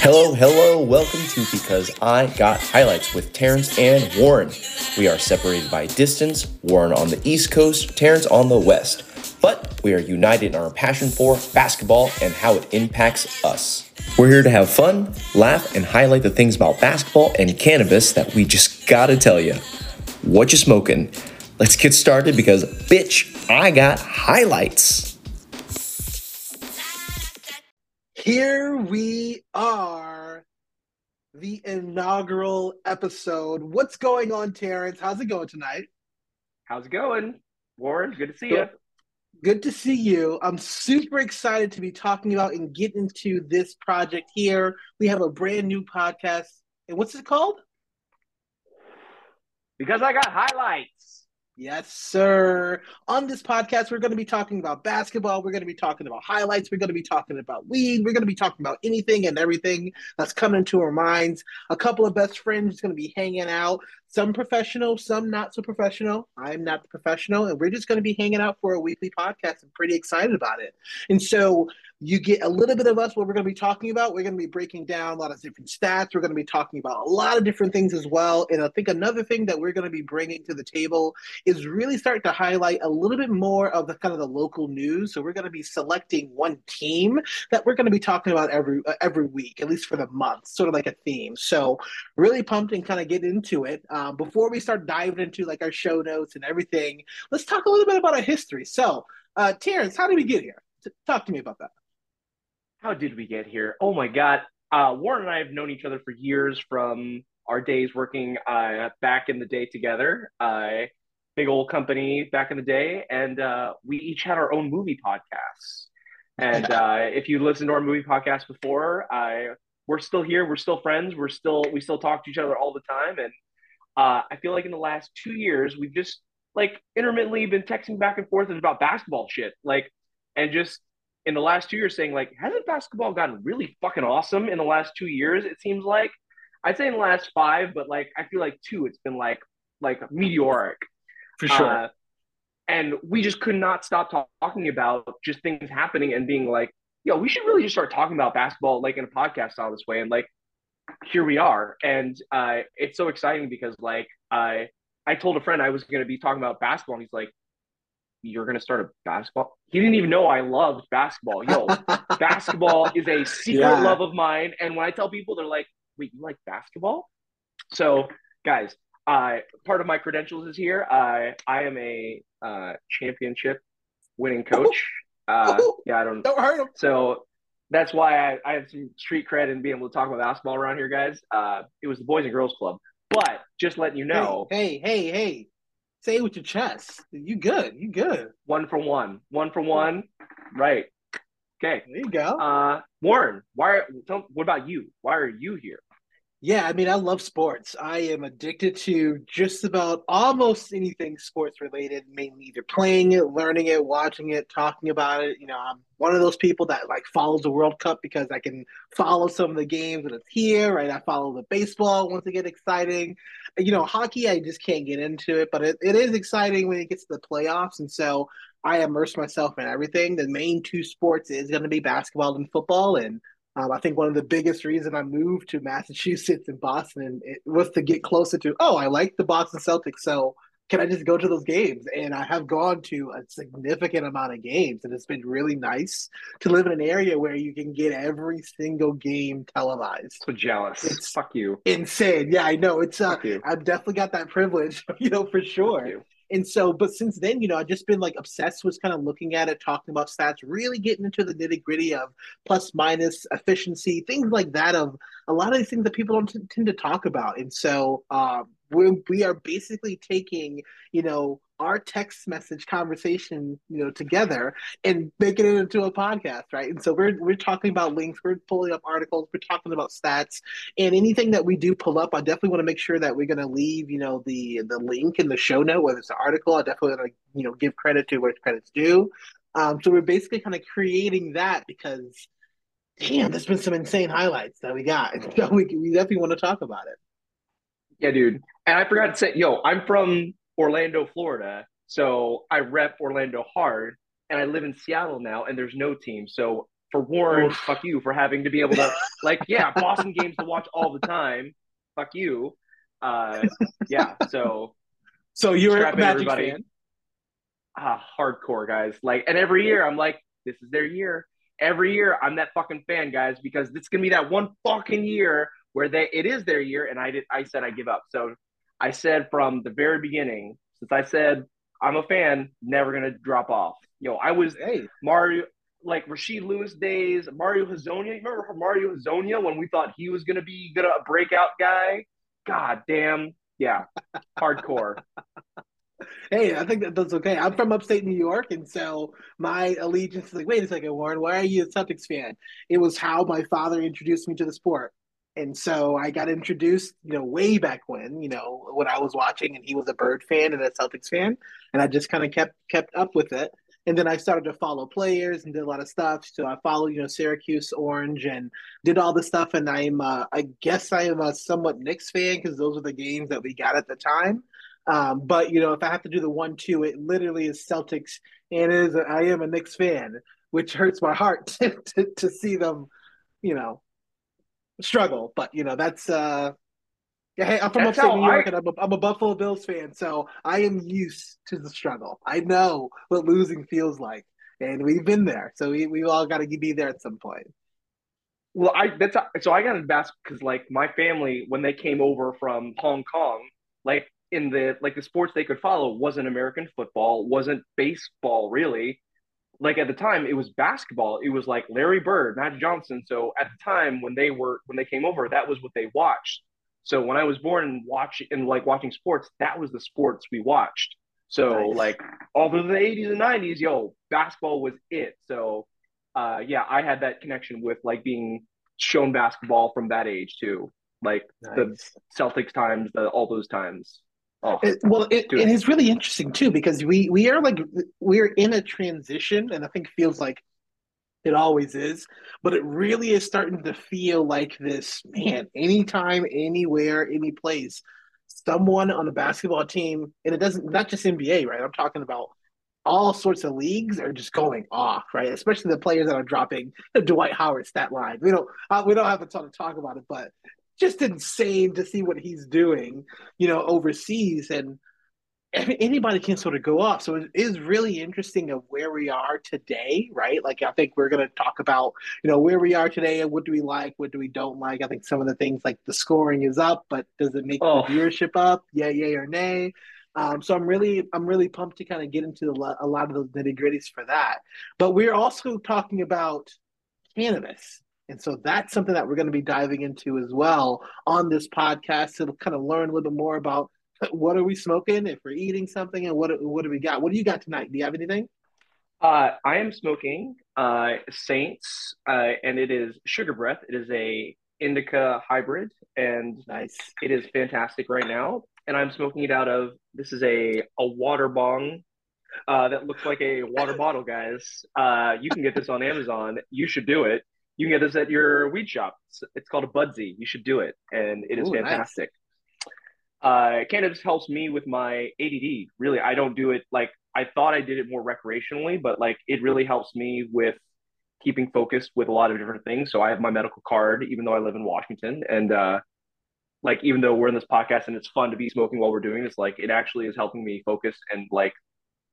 Hello, hello, welcome to Because I Got Highlights with Terrence and Warren. We are separated by distance, Warren on the East Coast, Terrence on the West. But we are united in our passion for basketball and how it impacts us. We're here to have fun, laugh, and highlight the things about basketball and cannabis that we just gotta tell you. What you smoking? Let's get started because, bitch, I got highlights. Here we are, the inaugural episode. What's going on, Terrence? How's it going tonight? How's it going, Warren? Good to see you. Good to see you. I'm super excited to be talking about and get into this project here. We have a brand new podcast. And what's it called? Because I got highlights. Yes, sir. On this podcast, we're going to be talking about basketball. We're going to be talking about highlights. We're going to be talking about weed. We're going to be talking about anything and everything that's coming to our minds. A couple of best friends going to be hanging out. Some professional, some not so professional. I'm not the professional, and we're just going to be hanging out for a weekly podcast. I'm pretty excited about it. And so you get a little bit of us what we're going to be talking about. We're going to be breaking down a lot of different stats. We're going to be talking about a lot of different things as well. And i think another thing that we're going to be bringing to the table is really start to highlight a little bit more of the kind of the local news. So we're going to be selecting one team that we're going to be talking about every uh, every week at least for the month sort of like a theme. So really pumped and kind of get into it. Uh, before we start diving into like our show notes and everything let's talk a little bit about our history. So uh, terrence how did we get here? Talk to me about that how did we get here? Oh my God. Uh, Warren and I have known each other for years from our days working uh, back in the day together. Uh, big old company back in the day. And uh, we each had our own movie podcasts. And uh, if you listened to our movie podcast before, we're still here. We're still friends. We're still, we still talk to each other all the time. And uh, I feel like in the last two years, we've just like intermittently been texting back and forth about basketball shit. Like, and just in the last two years saying like, hasn't basketball gotten really fucking awesome in the last two years? It seems like I'd say in the last five, but like I feel like two, it's been like like meteoric for sure. Uh, and we just could not stop talk- talking about just things happening and being like, yo, we should really just start talking about basketball like in a podcast style this way. And like, here we are, and uh, it's so exciting because like I I told a friend I was going to be talking about basketball, and he's like, you're going to start a basketball. He didn't even know I loved basketball. Yo, basketball is a secret yeah. love of mine. And when I tell people, they're like, wait, you like basketball? So, guys, uh, part of my credentials is here. Uh, I am a uh, championship winning coach. Uh, yeah, I don't. Don't hurt him. So that's why I, I have some street cred in being able to talk about basketball around here, guys. Uh, it was the Boys and Girls Club. But just letting you know. Hey, hey, hey, hey say it with your chest. You good. You good. One for one. One for one. Right. Okay. There you go. Uh Warren, why tell, what about you? Why are you here? Yeah, I mean, I love sports. I am addicted to just about almost anything sports related, mainly either playing it, learning it, watching it, talking about it. You know, I'm one of those people that like follows the World Cup because I can follow some of the games that it's here, right? I follow the baseball once it get exciting. You know, hockey, I just can't get into it, but it, it is exciting when it gets to the playoffs. And so I immerse myself in everything. The main two sports is going to be basketball and football. And um, I think one of the biggest reason I moved to Massachusetts and Boston it was to get closer to, oh, I like the Boston Celtics. So can I just go to those games? And I have gone to a significant amount of games, and it's been really nice to live in an area where you can get every single game televised. So jealous. It's Fuck you. Insane. Yeah, I know. It's uh, I've definitely got that privilege, you know, for sure. And so, but since then, you know, I've just been like obsessed with kind of looking at it, talking about stats, really getting into the nitty gritty of plus minus efficiency, things like that. Of a lot of these things that people don't t- tend to talk about. And so, um, we we are basically taking, you know, our text message conversation, you know, together and making it into a podcast, right? And so we're we're talking about links, we're pulling up articles, we're talking about stats, and anything that we do pull up, I definitely want to make sure that we're going to leave, you know, the the link in the show note, whether it's an article. I definitely want to, you know, give credit to where credit's due. Um, so we're basically kind of creating that because, damn, there's been some insane highlights that we got, so we we definitely want to talk about it. Yeah, dude. And I forgot to say, yo, I'm from Orlando, Florida, So I rep Orlando hard, and I live in Seattle now, and there's no team. So for Warren, Oof. fuck you for having to be able to like, yeah, Boston games to watch all the time. Fuck you. Uh, yeah. So, so you're a Magic fan? Uh, hardcore guys. Like, and every year I'm like, this is their year. Every year I'm that fucking fan, guys, because it's gonna be that one fucking year where they it is their year, and I did. I said I give up. So I said from the very beginning, since I said I'm a fan, never gonna drop off. Yo, I was hey. Mario like Rashard Lewis days, Mario Hezonja. You remember Mario Hezonja when we thought he was gonna be gonna a breakout guy? God damn, yeah, hardcore. Hey, I think that that's okay. I'm from upstate New York, and so my allegiance is like, wait a second, Warren, why are you a Celtics fan? It was how my father introduced me to the sport. And so I got introduced, you know, way back when, you know, when I was watching and he was a Bird fan and a Celtics fan. And I just kind of kept kept up with it. And then I started to follow players and did a lot of stuff. So I followed, you know, Syracuse Orange and did all the stuff. And I'm, uh, I guess I am a somewhat Knicks fan because those were the games that we got at the time. Um, but you know, if I have to do the one-two, it literally is Celtics, and it is. I am a Knicks fan, which hurts my heart to, to, to see them, you know, struggle. But you know, that's uh, yeah, hey, I'm from That's upstate New York, I... and I'm a, I'm a Buffalo Bills fan, so I am used to the struggle. I know what losing feels like, and we've been there. So we we all got to be there at some point. Well, I that's so I got in basketball because like my family when they came over from Hong Kong, like in the like the sports they could follow wasn't American football, wasn't baseball really. Like at the time, it was basketball. It was like Larry Bird, Magic Johnson. So at the time when they were when they came over, that was what they watched. So when I was born and watching and like watching sports, that was the sports we watched. So nice. like all through the 80s and 90s, yo, basketball was it. So uh yeah, I had that connection with like being shown basketball from that age too. Like nice. the Celtics times, the, all those times. Oh, it, well, it, it is really interesting too because we we are like we're in a transition, and I think feels like it always is, but it really is starting to feel like this man, anytime, anywhere, any place, someone on a basketball team, and it doesn't not just NBA, right? I'm talking about all sorts of leagues are just going off, right? Especially the players that are dropping the Dwight Howard stat line. We don't uh, we don't have a ton to talk about it, but just insane to see what he's doing, you know, overseas and anybody can sort of go off. So it is really interesting of where we are today, right? Like I think we're going to talk about, you know, where we are today and what do we like, what do we don't like. I think some of the things like the scoring is up, but does it make oh. the viewership up? Yeah, yay or nay. Um, so I'm really, I'm really pumped to kind of get into the, a lot of the nitty gritties for that. But we're also talking about cannabis. And so that's something that we're going to be diving into as well on this podcast to kind of learn a little bit more about what are we smoking, if we're eating something, and what what do we got? What do you got tonight? Do you have anything? Uh, I am smoking uh, Saints, uh, and it is Sugar Breath. It is a indica hybrid, and nice. It is fantastic right now. And I'm smoking it out of this is a a water bong uh, that looks like a water bottle, guys. Uh, you can get this on Amazon. You should do it. You can get this at your weed shop. It's, it's called a Budsy. You should do it, and it is Ooh, fantastic. Nice uh, cannabis helps me with my ADD. Really, I don't do it like I thought I did it more recreationally, but like it really helps me with keeping focused with a lot of different things. So I have my medical card, even though I live in Washington, and uh, like even though we're in this podcast and it's fun to be smoking while we're doing this, like it actually is helping me focus and like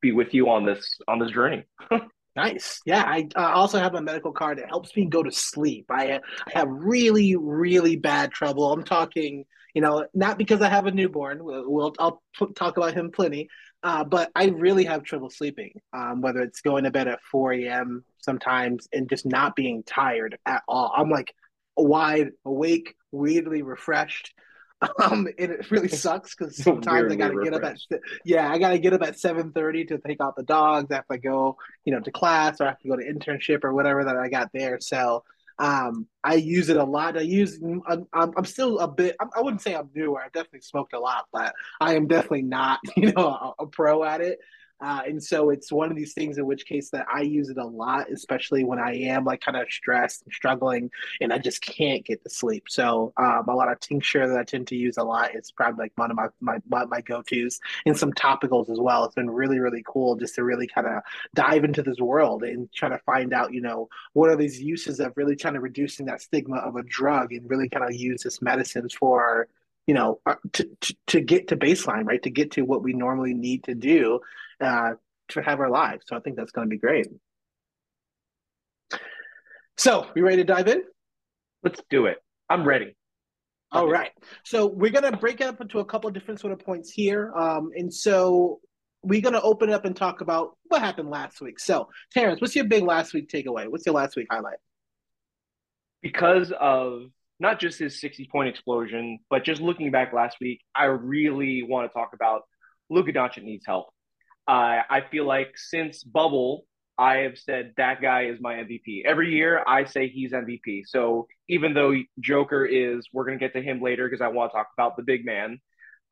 be with you on this on this journey. Nice. Yeah, I also have a medical card. that helps me go to sleep. I, I have really, really bad trouble. I'm talking, you know, not because I have a newborn. We'll, we'll I'll p- talk about him plenty. Uh, but I really have trouble sleeping. Um, whether it's going to bed at 4 a.m. sometimes and just not being tired at all. I'm like wide awake, weirdly refreshed. Um, and it really sucks because sometimes I gotta get up at yeah, I gotta get up at seven thirty to take out the dogs. After I go, you know, to class or I have to go to internship or whatever that I got there. So um, I use it a lot. I use I'm, I'm still a bit. I wouldn't say I'm newer. I definitely smoked a lot, but I am definitely not you know a, a pro at it. Uh, and so it's one of these things in which case that I use it a lot, especially when I am like kind of stressed and struggling and I just can't get to sleep. So um, a lot of tincture that I tend to use a lot is probably like one of my, my, my, my go-tos and some topicals as well. It's been really, really cool just to really kind of dive into this world and try to find out, you know, what are these uses of really trying to reducing that stigma of a drug and really kind of use this medicines for you know, uh, to, to, to get to baseline, right? To get to what we normally need to do uh, to have our lives. So I think that's going to be great. So, we ready to dive in? Let's do it. I'm ready. All right. So we're gonna break it up into a couple of different sort of points here. Um, and so we're gonna open up and talk about what happened last week. So, Terrence, what's your big last week takeaway? What's your last week highlight? Because of not just his 60 point explosion, but just looking back last week, I really want to talk about Luka Doncic needs help. Uh, I feel like since bubble, I have said that guy is my MVP. Every year I say he's MVP. So even though Joker is, we're going to get to him later because I want to talk about the big man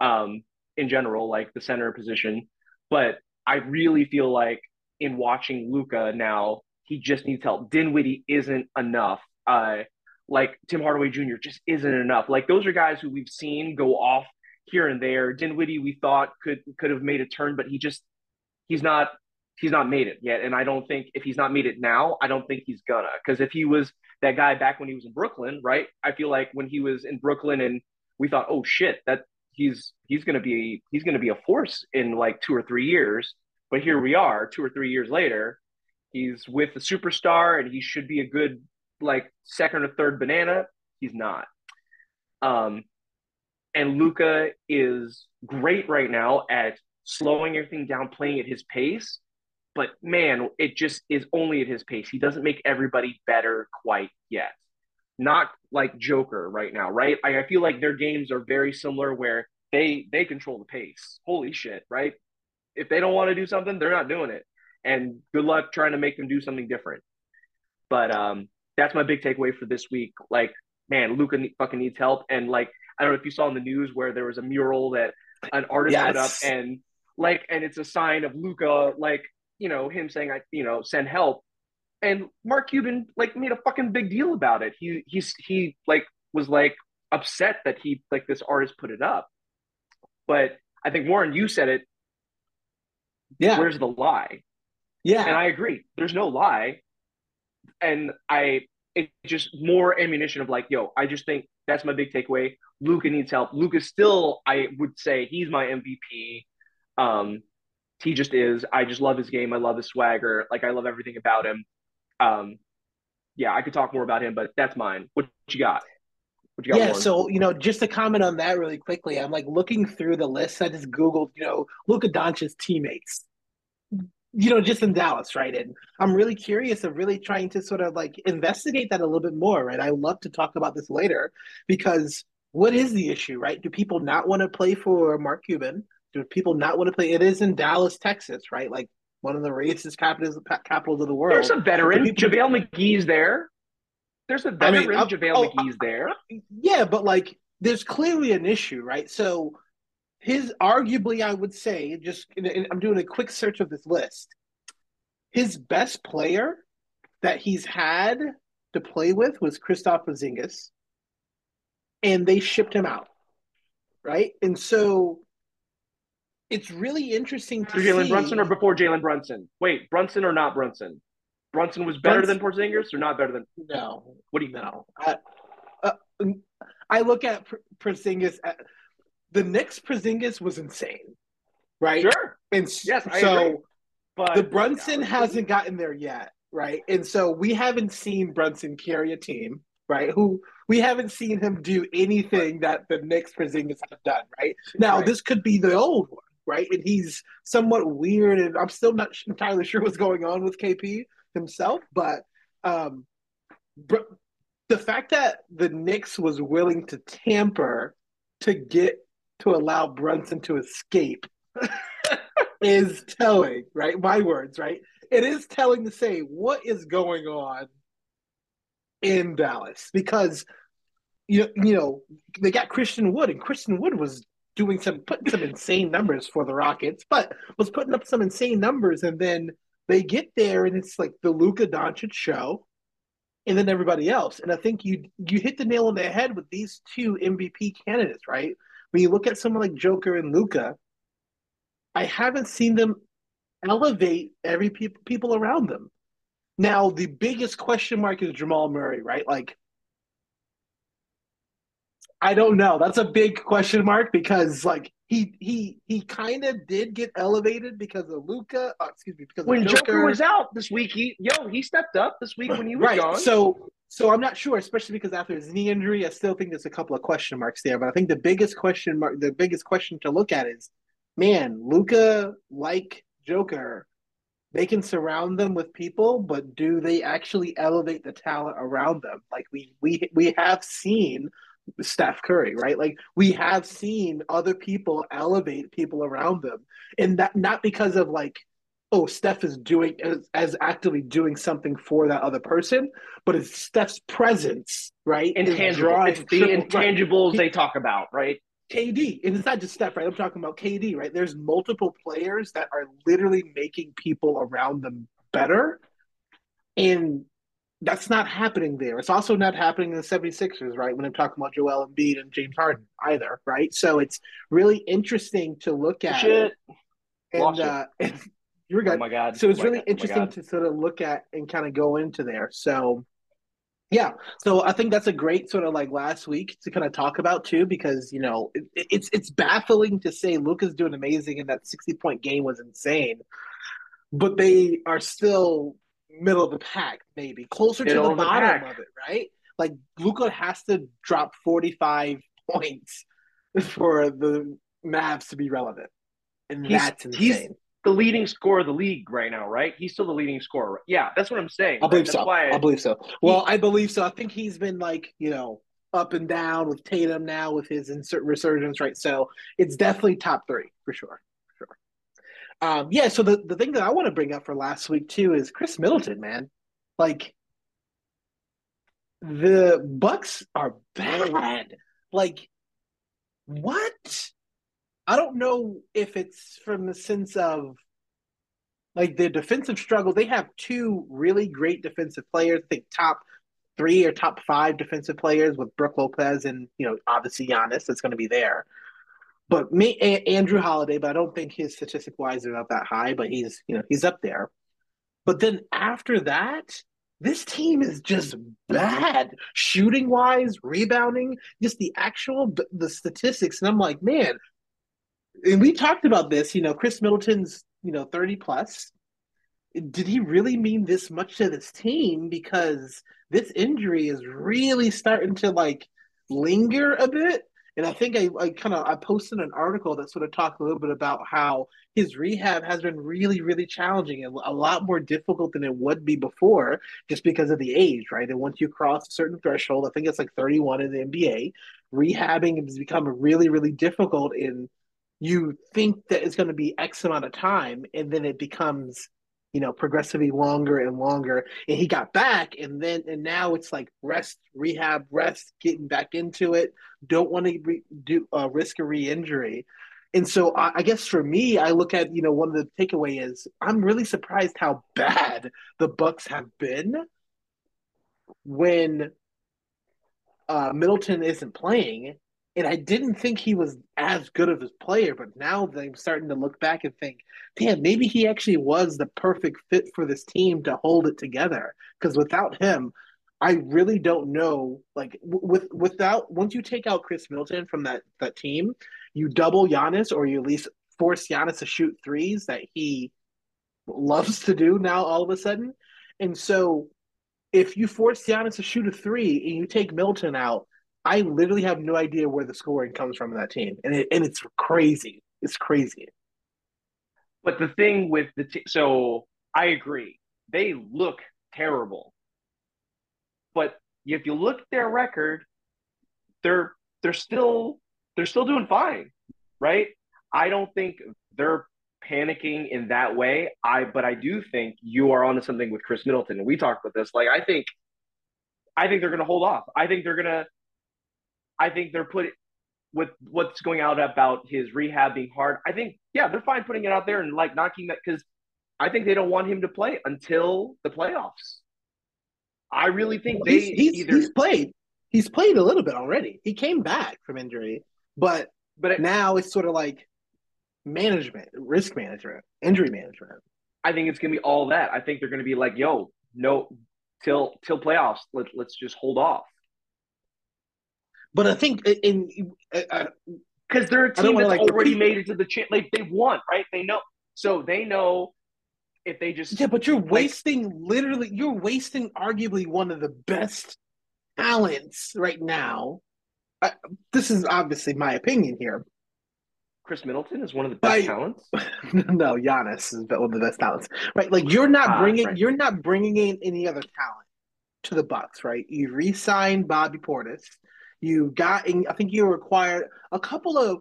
um, in general, like the center position. But I really feel like in watching Luka now, he just needs help. Dinwiddie isn't enough. Uh, like Tim Hardaway Jr. just isn't enough. Like those are guys who we've seen go off here and there. Dinwiddie we thought could could have made a turn, but he just he's not he's not made it yet. And I don't think if he's not made it now, I don't think he's gonna. Because if he was that guy back when he was in Brooklyn, right? I feel like when he was in Brooklyn and we thought, oh shit, that he's he's gonna be he's gonna be a force in like two or three years. But here we are, two or three years later, he's with a superstar and he should be a good like second or third banana. He's not. Um, and Luka is great right now at slowing everything down, playing at his pace. But man, it just is only at his pace. He doesn't make everybody better quite yet. Not like Joker right now, right? I, I feel like their games are very similar where they they control the pace. Holy shit, right? If they don't want to do something, they're not doing it. And good luck trying to make them do something different. But um, that's my big takeaway for this week. Like, man, Luka fucking needs help. And like, I don't know if you saw in the news where there was a mural that an artist yes. put up, and like, and it's a sign of Luka like, you know, him saying, "I, you know, send help." And Mark Cuban like made a fucking big deal about it. He he's he like was like upset that he like this artist put it up. But I think Warren, you said it. Yeah. Where's the lie? Yeah. And I agree. There's no lie and I it's just more ammunition of like, yo, I just think that's my big takeaway. Luka needs help. Luka still, I would say, he's my MVP. Um, he just is. I just love his game. I love his swagger. Like I love everything about him. Um, yeah, I could talk more about him, but that's mine. What, what you got? What you got? Yeah, so you know, just to comment on that really quickly, I'm like looking through the list. I just googled, you know, Luka Doncic's teammates you know, just in Dallas, right? And I'm really curious of really trying to sort of like investigate that a little bit more, right? I love to talk about this later because what is the issue, right? Do people not want to play for Mark Cuban? Do people not want to play? It is in Dallas, Texas, right? Like one of the racist capitals capitals of the world. There's a veteran. People... JaVale McGee's there. There's a veteran. I mean, uh, JaVale oh, McGee's there. Yeah, but like there's clearly an issue, right? So his arguably, I would say, just I'm doing a quick search of this list. His best player that he's had to play with was Kristaps Porzingis, and they shipped him out, right? And so it's really interesting to Jalen see... Brunson or before Jalen Brunson. Wait, Brunson or not Brunson? Brunson was better Brunson... than Porzingis or not better than? No. What do you know? I, uh, I look at Porzingis. At, the Knicks Porzingis was insane, right? Sure. And yes, I so agree. But the Brunson hasn't gotten there yet, right? And so we haven't seen Brunson carry a team, right? Who we haven't seen him do anything that the Knicks Porzingis have done, right? Now right. this could be the old one, right? And he's somewhat weird, and I'm still not entirely sure what's going on with KP himself, but um, the fact that the Knicks was willing to tamper to get to allow Brunson to escape is telling, right? My words, right? It is telling to say what is going on in Dallas because you you know they got Christian Wood and Christian Wood was doing some putting some insane numbers for the Rockets, but was putting up some insane numbers, and then they get there and it's like the Luka Doncic show, and then everybody else. And I think you you hit the nail on the head with these two MVP candidates, right? When you look at someone like Joker and Luka, I haven't seen them elevate every pe- people around them. Now, the biggest question mark is Jamal Murray, right? Like, I don't know. That's a big question mark because, like, he he he kind of did get elevated because of Luka. Uh, excuse me, because when Joker. Joker was out this week, he yo he stepped up this week when he was right. gone. So so I'm not sure, especially because after his knee injury, I still think there's a couple of question marks there. But I think the biggest question mark, the biggest question to look at is, man, Luka like Joker, they can surround them with people, but do they actually elevate the talent around them? Like we we we have seen Steph Curry, right? Like we have seen other people elevate people around them, and that not because of like, oh, Steph is doing as, as actively doing something for that other person, but it's Steph's presence, right? intangible. It's the triple- intangibles He- they talk about, right? KD, and it's not just Steph, right? I'm talking about KD, right? There's multiple players that are literally making people around them better. And that's not happening there. It's also not happening in the 76ers, right? When I'm talking about Joel Embiid and James Harden either, right? So it's really interesting to look at. Shit. And, Lost it. uh, and you're good. Oh my god. So it's Oh really God. Oh interesting God. to sort of look at and kind of go into there. So yeah, so I think that's a great sort of like last week to kind of talk about too, because you know it, it's it's baffling to say Luka's doing amazing and that sixty point game was insane, but they are still middle of the pack, maybe closer Middle to of the the bottom pack. of it, right? Like Luka has to drop forty five points for the Mavs to be relevant, and He's- that's he's- The leading scorer of the league right now, right? He's still the leading scorer. Yeah, that's what I'm saying. I believe That's so. why I believe so. Well, I believe so. I think he's been like you know up and down with Tatum now with his insert resurgence, right? So it's definitely top three. For sure. Um, yeah. So the the thing that I want to bring up for last week too is Khris Middleton, man. Like the Bucks are bad. Like what? I don't know if it's from the sense of like their defensive struggle. They have two really great defensive players. I think top three or top five defensive players with Brook Lopez and you know obviously Giannis that's going to be there. But me, A- Andrew Holiday, but I don't think his statistic wise are not that high. But he's you know he's up there. But then after that, this team is just bad shooting wise, rebounding, just the actual the statistics. And I'm like, man, and we talked about this. You know, Khris Middleton's you know 30 plus. Did he really mean this much to this team? Because this injury is really starting to like linger a bit. And I think I, I kind of I posted an article that sort of talked a little bit about how his rehab has been really, really challenging and a lot more difficult than it would be before, just because of the age, right? And once you cross a certain threshold, I think it's like 31 in the NBA, rehabbing has become really, really difficult. In you think that it's going to be X amount of time, and then it becomes you know, progressively longer and longer. And he got back, and then and now it's like rest, rehab, rest, getting back into it. Don't want to re- do uh, risk a re-injury. And so I, I guess for me, I look at you know one of the takeaway is I'm really surprised how bad the Bucks have been when uh, Middleton isn't playing. And I didn't think he was as good of a player, but now I'm starting to look back and think, damn, maybe he actually was the perfect fit for this team to hold it together. Because without him, I really don't know. Like with without once you take out Khris Middleton from that that team, you double Giannis or you at least force Giannis to shoot threes that he loves to do now all of a sudden. And so if you force Giannis to shoot a three and you take Middleton out, I literally have no idea where the scoring comes from in that team, and it, and it's crazy. It's crazy. But the thing with the t- so I agree, they look terrible. But if you look at their record, they're they're still they're still doing fine, right? I don't think they're panicking in that way. I but I do think you are onto something with Khris Middleton, and we talked about this. Like I think I think they're going to hold off. I think they're going to I think they're putting with what's going out about his rehab being hard, I think yeah, they're fine putting it out there and like knocking that because I think they don't want him to play until the playoffs. I really think they he's, he's, either he's played. He's played a little bit already. He came back from injury, but but it, now it's sort of like management, risk management, injury management. I think it's gonna be all that. I think they're gonna be like, "Yo, no, till till playoffs. Let let's just hold off." But I think in because uh, they're a team that's like already made it to the champ. Like they've won, right? They know, so they know if they just yeah. But you're like, wasting literally. You're wasting arguably one of the best talents right now. I, this is obviously my opinion here. Khris Middleton is one of the best I, talents. no, Giannis is one of the best talents. Right, like you're not ah, bringing right. you're not bringing in any other talent to the Bucks. Right, you re-signed Bobby Portis. You got, I think you required a couple of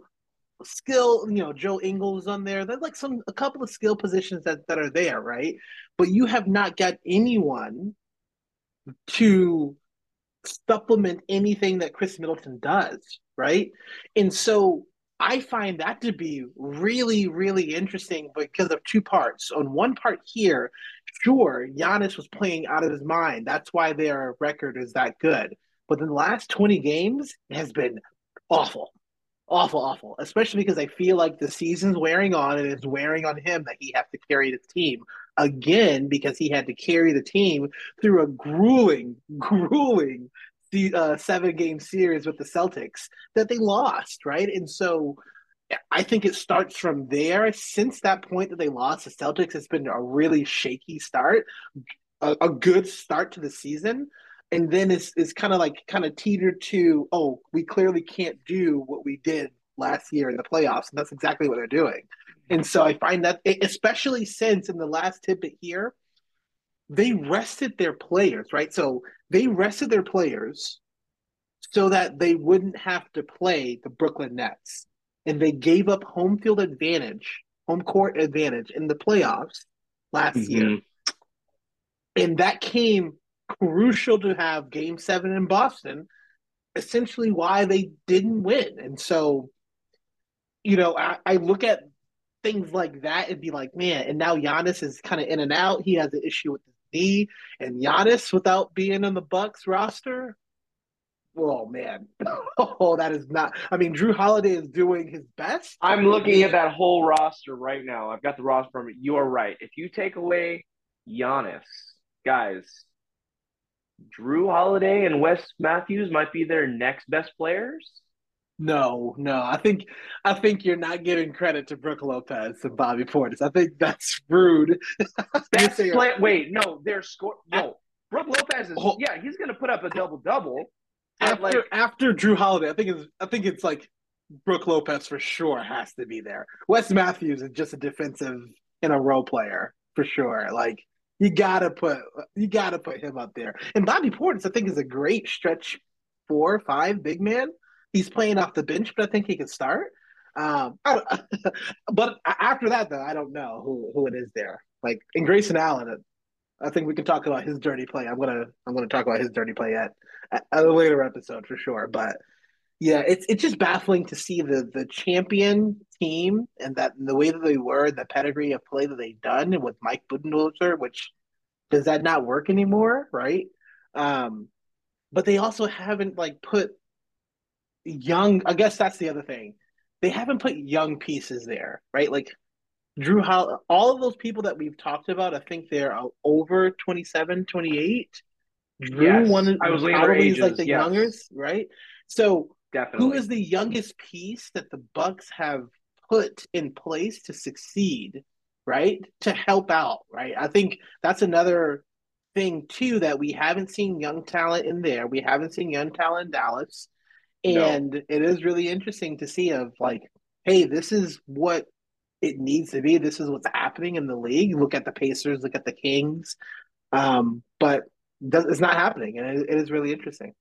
skill, you know, Joe Ingles on there. There's like some a couple of skill positions that that are there, right? But you have not got anyone to supplement anything that Khris Middleton does, right? And so I find that to be really, really interesting because of two parts. On one part here, sure, Giannis was playing out of his mind. That's why their record is that good. But the last 20 games, has been awful. Awful, awful. Especially because I feel like the season's wearing on and it's wearing on him that he has to carry the team again because he had to carry the team through a grueling, grueling uh, seven game series with the Celtics that they lost, right? And so I think it starts from there. Since that point that they lost, the Celtics it's been a really shaky start, a, a good start to the season and then it's it's kind of like kind of teetered to oh we clearly can't do what we did last year in the playoffs and that's exactly what they're doing. And so i find that especially since in the last tidbit here they rested their players right? So they rested their players so that they wouldn't have to play the brooklyn nets. And they gave up home field advantage home court advantage in the playoffs last mm-hmm. year. And that came crucial to have game seven in Boston, essentially why they didn't win. And so, you know, I, I look at things like that and be like, man, and now Giannis is kind of in and out. He has an issue with his knee, and Giannis without being on the Bucks roster. Oh man, oh that is not. I mean, Jrue Holiday is doing his best. I'm looking at that whole roster right now. I've got the roster from it. You are right. If you take away Giannis, guys, Jrue Holiday and Wes Matthews might be their next best players? No, no. I think I think you're not giving credit to Brook Lopez and Bobby Portis. I think that's rude. that's play- wait, no, they're score no. Brook Lopez is yeah, he's gonna put up a double double. After like, after Jrue Holiday, I think it's I think it's like Brook Lopez for sure has to be there. Wes Matthews is just a defensive in a role player for sure. Like you gotta put you gotta put him up there. And Bobby Portis, I think, is a great stretch four, five big man. He's playing off the bench, but I think he can start. Um, but after that, though, I don't know who, who it is there. Like in Grayson Allen, I think we can talk about his dirty play. I'm gonna I'm gonna talk about his dirty play at, at a later episode for sure. But yeah, it's it's just baffling to see the the champion team and that the way that they were, the pedigree of play that they've done with Mike Budenholzer, which does that not work anymore, right? Um, but they also haven't like put young. I guess that's the other thing. They haven't put young pieces there, right? Like Drew Hall, all of those people that we've talked about, I think they're over 27, 28. Jrue yes, one I was like the yes. youngest, right? So Definitely. Who is the youngest piece that the Bucks have put in place to succeed, right? To help out, right? I think that's another thing too that we haven't seen young talent in there. We haven't seen young talent in Dallas. And no. it is really interesting to see of like, hey, this is what it needs to be. This is what's happening in the league. Look at the Pacers, look at the Kings. Um, but it's not happening, and it is really interesting.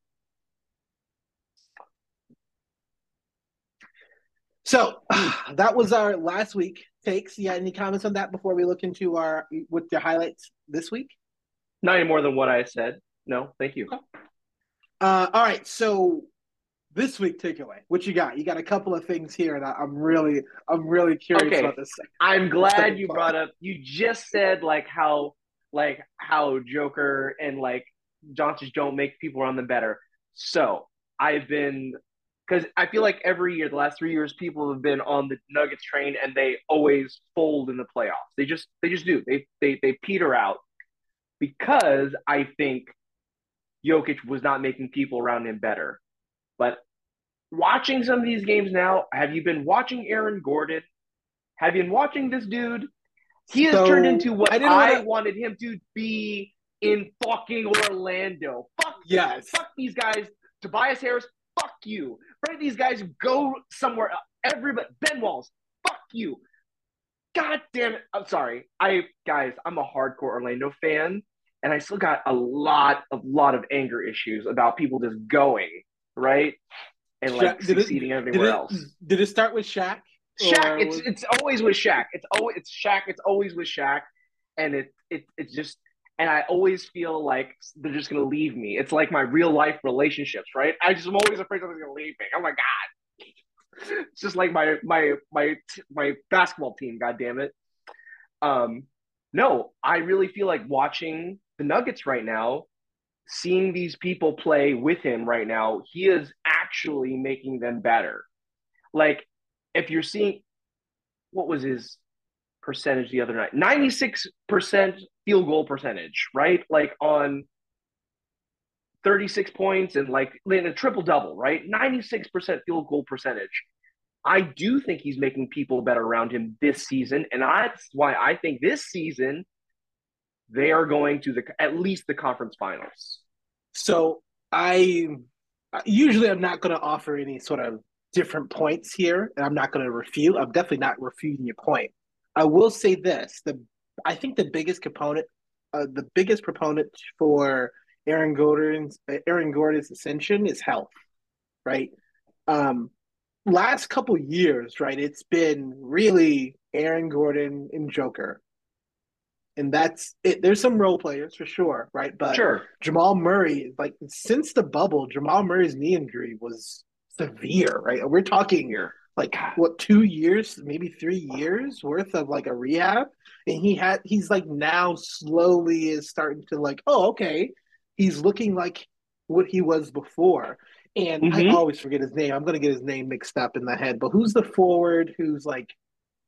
So that was our last week takes. Yeah, any comments on that before we look into our with the highlights this week? Not any more than what I said. No, thank you. Uh, all right, so this week takeaway. What you got? You got a couple of things here, and I, am really, I'm really curious okay. about this. I'm glad you brought up. You just said like how, like how Joker and like Johnsons don't make people around them better. So I've been because I feel like every year, the last three years, people have been on the Nuggets train and they always fold in the playoffs. They just they just do. They they they peter out because I think Jokic was not making people around him better. But watching some of these games now, have you been watching Aaron Gordon? Have you been watching this dude? He has so, turned into what I, I wanna... wanted him to be in fucking Orlando. Fuck yes. Fuck these guys. Tobias Harris, fuck you. Right? These guys go somewhere. Everybody, Ben Wallace, fuck you. God damn it. I'm sorry. I guys, I'm a hardcore Orlando fan, and I still got a lot of lot of anger issues about people just going right and like Shaq, succeeding it, everywhere did it, else. Did it start with Shaq? Shaq. It's it's always with Shaq. It's always it's Shaq. It's always with Shaq, and it it it's just and I always feel like they're just gonna leave me. It's like my real life relationships, right? I just am always afraid someone's gonna leave me. Oh my god, it's just like my my my my basketball team. God damn it. Um, no, I really feel like watching the Nuggets right now, seeing these people play with him right now. He is actually making them better. Like if you're seeing, what was his percentage the other night? Ninety six percent field goal percentage, right? Like on 36 points and like in a triple double, right? 96% field goal percentage. I do think he's making people better around him this season. And that's why I think this season they are going to the at least the conference finals. So I usually I'm not going to offer any sort of different points here, and I'm not going to refute. I'm definitely not refuting your point. I will say this: the I think the biggest component, uh, the biggest proponent for Aaron Gordon's Aaron Gordon's ascension is health, right? Um, last couple years, right? It's been really Aaron Gordon and Joker, and that's it. There's some role players for sure, right? But sure. Jamal Murray, like since the bubble, Jamal Murray's knee injury was severe, right? We're talking here like what two years, maybe three years worth of like a rehab, and he had he's like now slowly is starting to like oh okay, he's looking like what he was before. And mm-hmm. I always forget his name. I'm gonna get his name mixed up in the head. But who's the forward who's like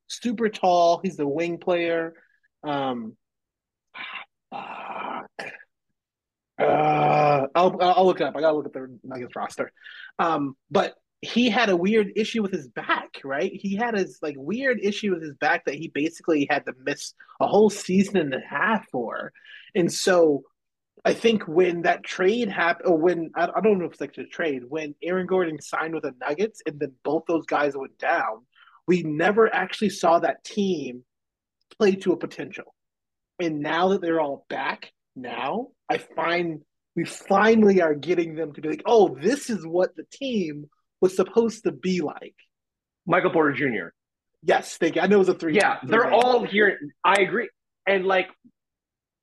super tall? He's the wing player. Um, uh, uh, I'll I'll look it up. I gotta look at the Nuggets roster. Um, but he had a weird issue with his back, right? He had his like weird issue with his back that he basically had to miss a whole season and a half for. And so I think when that trade happened, or when I, I don't know if it's like a trade, when Aaron Gordon signed with the Nuggets and then both those guys went down, we never actually saw that team play to a potential. And now that they're all back, now I find we finally are getting them to be like, oh, this is what the team was supposed to be like. Michael Porter Jr. Yes, thank you. I know it was a three. Yeah, they they're all here. I agree, and like,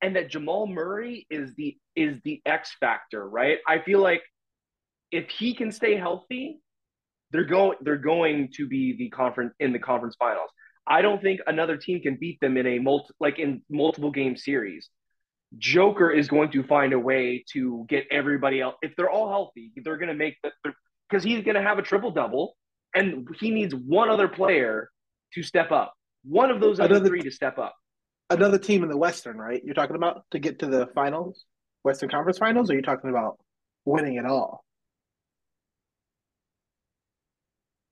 and that Jamal Murray is the is the X factor, right? I feel like if he can stay healthy, they're going they're going to be the conference in the conference finals. I don't think another team can beat them in a multi like in multiple game series. Joker is going to find a way to get everybody else. If they're all healthy, they're going to make the because he's going to have a triple double, and he needs one other player to step up. One of those other three to step up. Another team in the Western, right? You're talking about to get to the finals, Western Conference Finals, or you're talking about winning it all?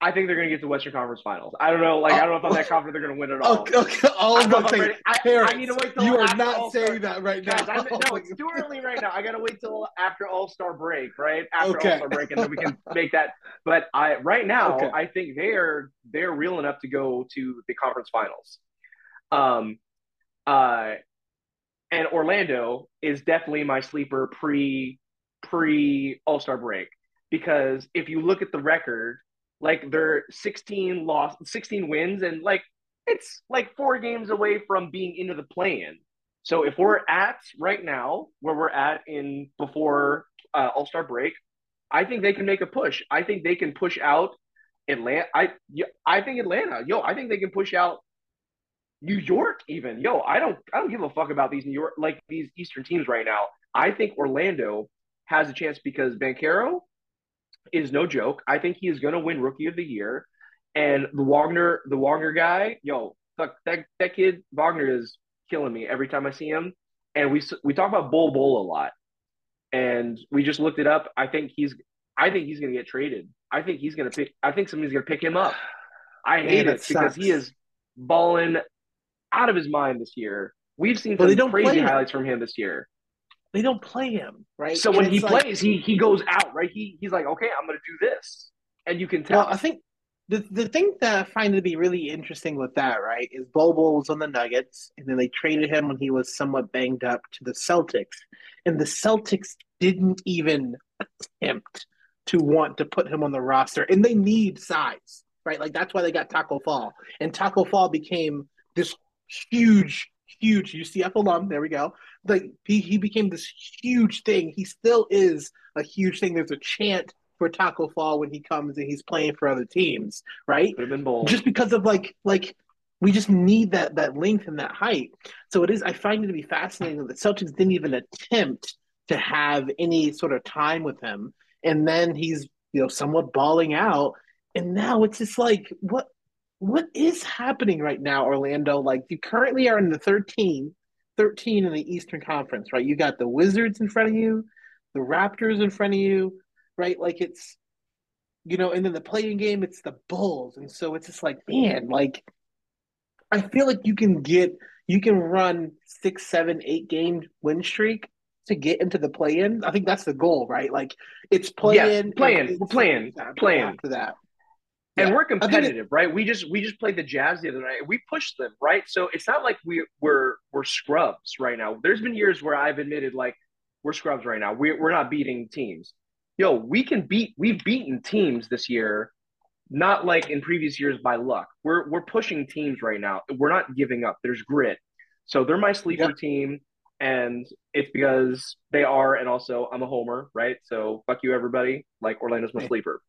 I think they're going to get to Western Conference Finals. I don't know. Like, I don't know if I'm that confident they're going to win it all. Okay, okay. all I'm going to say, I, I, need to wait till you are not All-Star. saying that right now. Guys, no, it's too early right now. I got to wait till after All Star break, right? After okay. All Star break, and then we can make that. But I right now, okay. I think they're they're real enough to go to the conference finals. Um, uh, and Orlando is definitely my sleeper pre pre All Star break because if you look at the record like they're 16 lost 16 wins and like it's like four games away from being into the play-in so if we're at right now where we're at in before uh, all-star break I think they can make a push. I think they can push out Atlanta. I I think Atlanta. Yo, I think they can push out New York. Even yo, I don't I don't give a fuck about these New York like these Eastern teams right now. I think Orlando has a chance because Banchero is no joke. I think he is going to win Rookie of the Year, and the Wagner the Wagner guy. Yo, fuck that that kid Wagner is killing me every time I see him. And we we talk about Bol Bol a lot, and we just looked it up. I think he's I think he's going to get traded. I think he's going to pick. I think somebody's going to pick him up. I hate Man, it because he is balling out of his mind this year. We've seen some well, crazy highlights from him this year. They don't play him right. So and when he like, plays, he he goes out right. He he's like, okay, I'm going to do this, and you can tell. Well, I think the the thing that I find to be really interesting with that, right, is Bol Bol was on the Nuggets, and then they traded him when he was somewhat banged up to the Celtics, and the Celtics didn't even attempt to want to put him on the roster, and they need size, right? Like that's why they got Tacko Fall, and Tacko Fall became this huge, huge UCF alum. There we go. Like he he became this huge thing. He still is a huge thing. There's a chant for Tacko Fall when he comes and he's playing for other teams, right? Just because of like like we just need that that length and that height. So it is. I find it to be fascinating that the Celtics didn't even attempt to have any sort of time with him, and then he's you know somewhat bawling out, and now it's just like what what is happening right now, Orlando? Like you currently are in the 13, 13 in the Eastern Conference, right? You got the Wizards in front of you, the Raptors in front of you, right? Like it's, you know, and then the playing game, it's the Bulls. And so it's just like, man, like, I feel like you can get, you can run six, seven, eight game win streak to get into the play in. I think that's the goal, right? Like it's play in, play in, we're playing, playing for that. And yeah. we're competitive, it, right? We just we just played the Jazz the other night. We pushed them, right? So it's not like we we're we're scrubs right now. There's been years where I've admitted like we're scrubs right now. We we're not beating teams yo, we can beat we've beaten teams this year, not like in previous years by luck. We're we're pushing teams right now. We're not giving up. There's grit. So they're my sleeper yep. team, and it's because they are, and also I'm a homer, right? So fuck you, everybody. Like Orlando's my sleeper.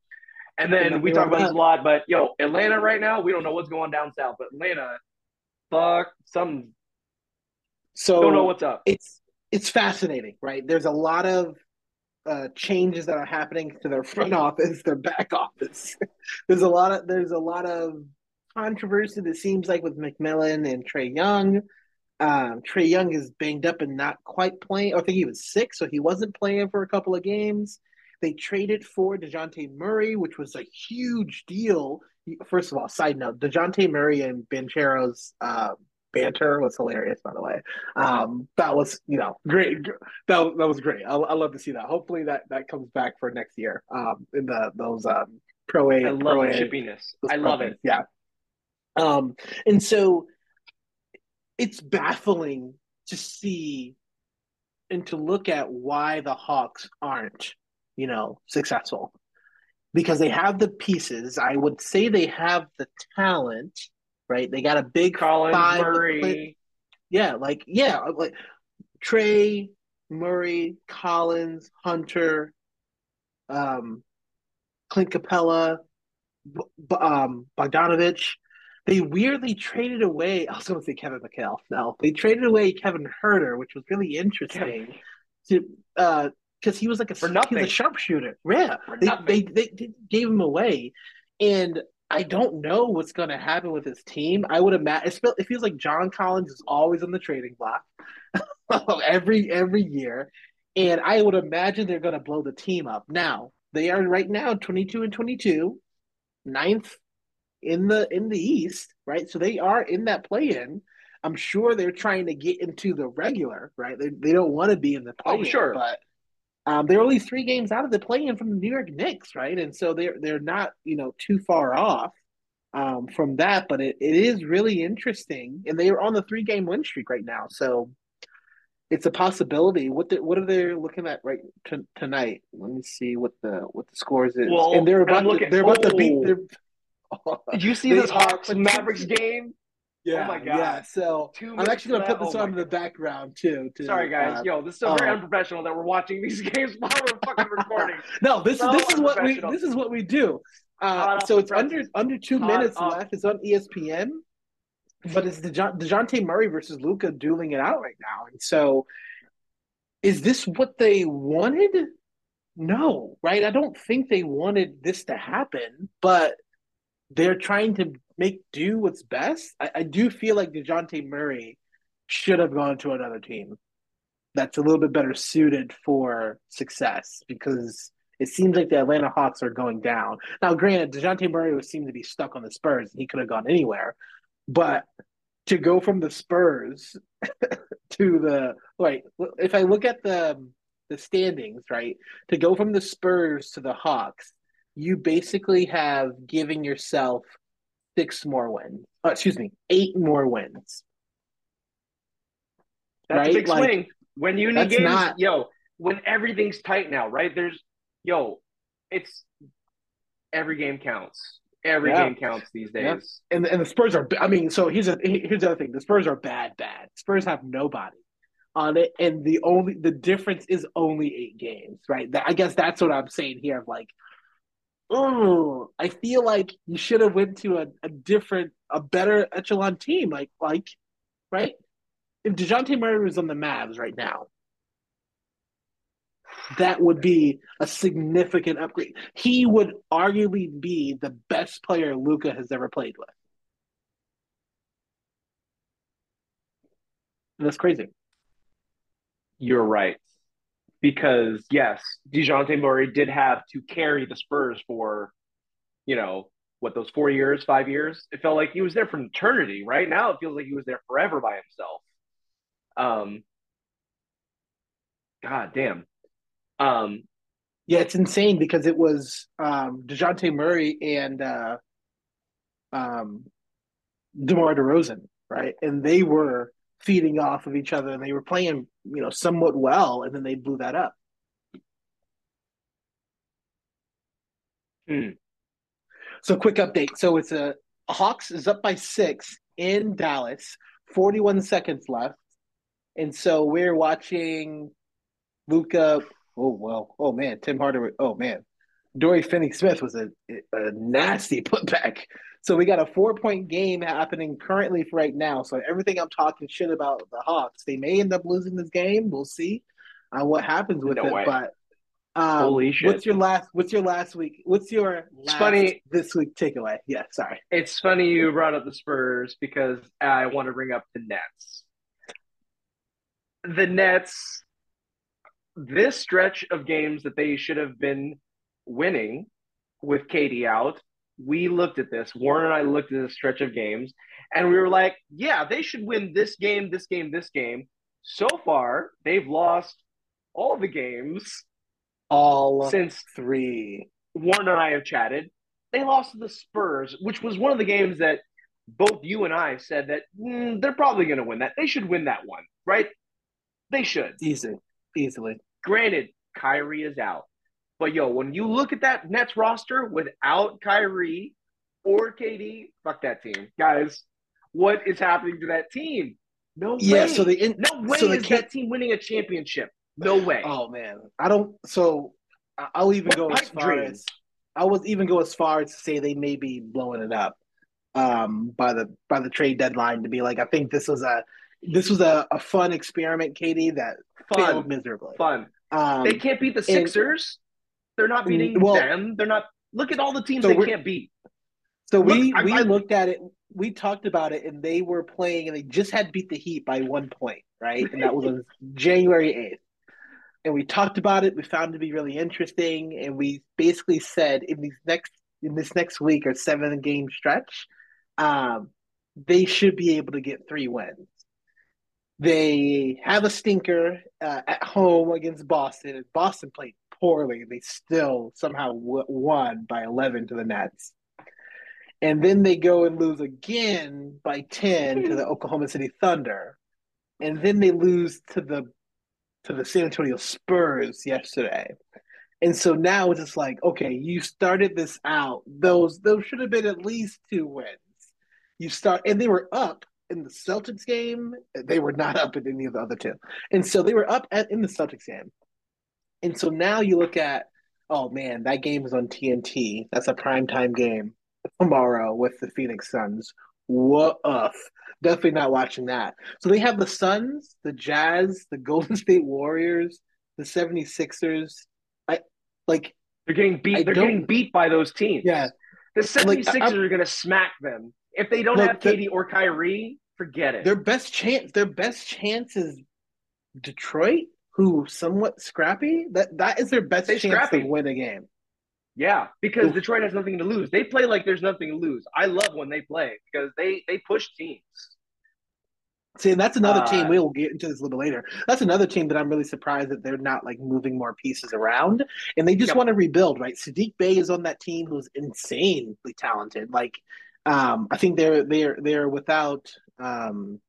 And then we talk about this a lot, but yo, Atlanta right now, we don't know what's going down south, but Atlanta, fuck, some. So don't know what's up. It's it's fascinating, right? There's a lot of uh, changes that are happening to their front office, their back office. there's a lot of there's a lot of controversy that seems like with McMillan and Trae Young. Um, Trae Young is banged up and not quite playing. I think he was sick, so he wasn't playing for a couple of games. They traded for Dejounte Murray, which was a huge deal. First of all, side note: Dejounte Murray and Banchero's uh, banter was hilarious, by the way. Um, that was, you know, great. That, that was great. I, I love to see that. Hopefully that that comes back for next year. Um, in the those um pro A. I love the chippiness. I love it. Yeah. Um, and so it's baffling to see and to look at why the Hawks aren't, you know, successful because they have the pieces. I would say they have the talent right? They got a big Collins, Murray. Yeah, like yeah, like Trae, Murray, Collins, Hunter, um, Clint Capela, B- um, Bogdanovich. They weirdly traded away. I was going to say Kevin McHale. No, they traded away Kevin Huerter, which was really interesting. To uh, because he was like a For nothing. he was a sharpshooter. Yeah, they, they, they they gave him away, and I don't know what's going to happen with his team. I would imagine it feels like John Collins is always on the trading block every every year, and I would imagine they're going to blow the team up. Now they are right now twenty two and 22, ninth in the in the East, right? So they are in that play in. I'm sure they're trying to get into the regular, right? They, they don't want to be in the play. Oh, sure, but um, they're only three games out of the play-in from the New York Knicks, right? And so they're they're not you know too far off um, from that. But it, it is really interesting, and they are on the three-game win streak right now. So it's a possibility. What the, what are they looking at right t- tonight? Let me see what the what the scores is. Well, and they're about to, they're about oh. to beat. Did you see this Hawks and Mavericks game? Yeah, oh my god. Yeah, so Two I'm actually gonna put this. Oh on in the background too. To, Sorry, guys. uh, Yo, this is so very uh, unprofessional that we're watching these games while we're fucking recording. no, this so this is what we this is what we do. Uh, so it's under under two Hot minutes off. left. It's on ESPN, but it's Dejo- Dejounte Murray versus Luka dueling it out right now. And so, is this what they wanted? No, right? I don't think they wanted this to happen, but they're trying to make do what's best. I, I do feel like Dejounte Murray should have gone to another team that's a little bit better suited for success because it seems like the Atlanta Hawks are going down. Now, granted, Dejounte Murray was seemed to be stuck on the Spurs and he could have gone anywhere, but to go from the Spurs to the right, if I look at the the standings, right, to go from the Spurs to the Hawks, you basically have giving yourself six more wins. Uh, excuse me, eight more wins. That's Right? a big Like, swing. When you need games, not- yo, when everything's tight now, right? There's, yo, it's every game counts. Every Yeah. game counts these days. Yeah. and and the Spurs are. I mean, so here's a here's the other thing: the Spurs are bad, bad. Spurs have nobody on it, and the only the difference is only eight games, right? That, I guess that's what I'm saying here. Of like, oh, I feel like you should have went to a, a different, a better echelon team, like like, right? If Dejounte Murray was on the Mavs right now, that would be a significant upgrade. He would arguably be the best player Luka has ever played with. That's crazy. You're right. Because yes, DeJounte Murray did have to carry the Spurs for, you know, what those four years, five years. It felt like he was there for eternity. Right now, it feels like he was there forever by himself. Um, God damn. Um, Yeah, it's insane because it was um, Dejounte Murray and uh, um, DeMar DeRozan, right? And they were feeding off of each other and they were playing, you know, somewhat well, and then they blew that up. Hmm. So, quick update. So it's a Hawks is up by six in Dallas, 41 seconds left. And so we're watching Luka. Oh, well. Oh, man. Tim Hardaway. Oh, man. Dory Finney Smith was a, a nasty putback. So we got a four point game happening currently for right now. So everything I'm talking shit about the Hawks, they may end up losing this game. We'll see uh, what happens with No it. way. But um, Holy shit. what's your last? What's your last week? What's your It's funny- this week takeaway? Yeah, sorry. It's funny you brought up the Spurs because I want to bring up the Nets. The Nets, this stretch of games that they should have been winning with Katie out, we looked at this. Warren and I looked at this stretch of games, and we were like, yeah, they should win this game, this game, this game. So far, they've lost all the games All since three. Warren and I have chatted. They lost to the Spurs, which was one of the games that both you and I said that mm, they're probably going to win that. They should win that one, right? They should. Easy, easily. Granted, Kyrie is out. But yo, when you look at that Nets roster without Kyrie or KD, fuck that team. Guys, what is happening to that team? No way. Yeah. So the in, no way so is can't- that team winning a championship. No way. Oh man, I don't. So I'll even What go as far as I would even go as far as to say they may be blowing it up um, by the by the trade deadline to be like I think this was a this was a, a fun experiment, Katie, that failed Fun. miserably. Fun. Um, They can't beat the Sixers. They're not beating well- them. They're not. Look at all the teams So they can't beat. So we I- we I- looked at it. We talked about it, and they were playing, and they just had beat the Heat by one point, right? And that was on January eighth. And we talked about it. We found it to be really interesting, and we basically said in these next in this next week or seven game stretch, um, they should be able to get three wins. They have a stinker uh, at home against Boston, and Boston played poorly. They still somehow won by eleven to the Nets and then they go and lose again by 10 to the Oklahoma City Thunder and then they lose to the to the San Antonio Spurs yesterday and so now it's just like okay you started this out those those should have been at least two wins you start and they were up in the Celtics game. They were not up in any of the other two, and so they were up at in the Celtics game. And so now you look at, oh man, that game is on TNT. That's a primetime game tomorrow with the Phoenix Suns. What Definitely not watching that. So they have the Suns, the Jazz, the Golden State Warriors, the 76ers. I like they're getting beat. I they're getting beat by those teams. Yeah. The 76ers like, are going to smack them. If they don't look, have KD or Kyrie, forget it. Their best chance their best chance is Detroit, who somewhat scrappy. That that is their best they chance scrappy. to win a game. Yeah, because Oof. Detroit has nothing to lose. They play like there's nothing to lose. I love when they play because they they push teams. See, and that's another uh, team. We'll get into this a little bit later. That's another team that I'm really surprised that they're not like moving more pieces around, and they just yep. want to rebuild. Right, Saddiq Bey is on that team, who's insanely talented. Like, um, I think they're they're they're without um,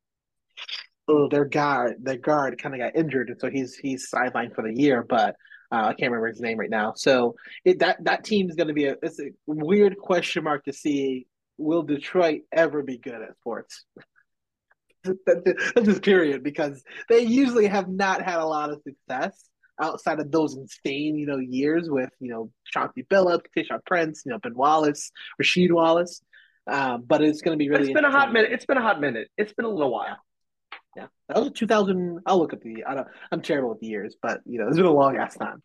oh, their guard their guard kind of got injured, and so he's he's sidelined for the year. But uh, I can't remember his name right now. So it, that that team is going to be a it's a weird question mark to see. Will Detroit ever be good at sports? That's just period because they usually have not had a lot of success outside of those insane, you know, years with you know Chauncey Billups, Tayshaun Prince, you know, Ben Wallace, Rasheed Wallace. Um, but it's going to be really. It's been a hot minute. It's been a hot minute. It's been a little while. Yeah, that was 2000. I'll look at the. I don't. I'm terrible with the years, but you know, it's been a long ass time.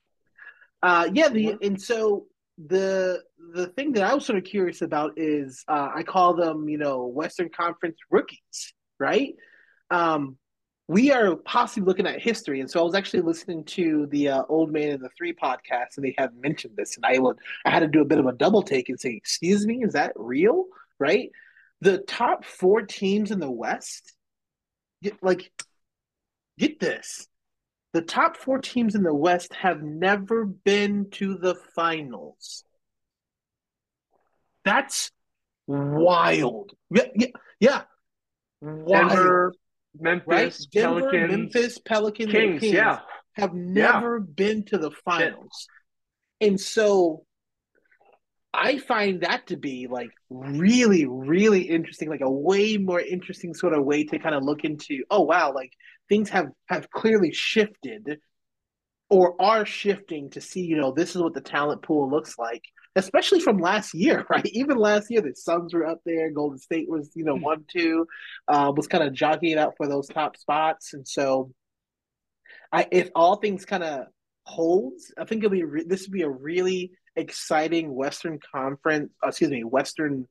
Uh, yeah. The and so the the thing that I was sort of curious about is uh, I call them, you know, Western Conference rookies, right? Um, we are possibly looking at history, and so I was actually listening to the uh, Old Man and the Three podcast, and they had mentioned this, and I would I had to do a bit of a double take and say, "Excuse me, is that real?" Right? The top four teams in the West get like get this. The top four teams in the West have never been to the finals. That's wild. Yeah, yeah, yeah. Wild. Denver, Memphis, right? Denver, Pelicans, Memphis, Pelicans, Kings, Kings yeah. have never yeah. been to the finals. And so I find that to be like really, really interesting, like a way more interesting sort of way to kind of look into, oh wow, like things have have clearly shifted or are shifting to see, you know, this is what the talent pool looks like, especially from last year, right? Even last year, the Suns were up there, Golden State was, you know, hmm. one, two, uh, was kind of jockeying out for those top spots. And so I if all things kind of holds, I think it'll be re- this would be a really exciting Western Conference, uh, excuse me, Western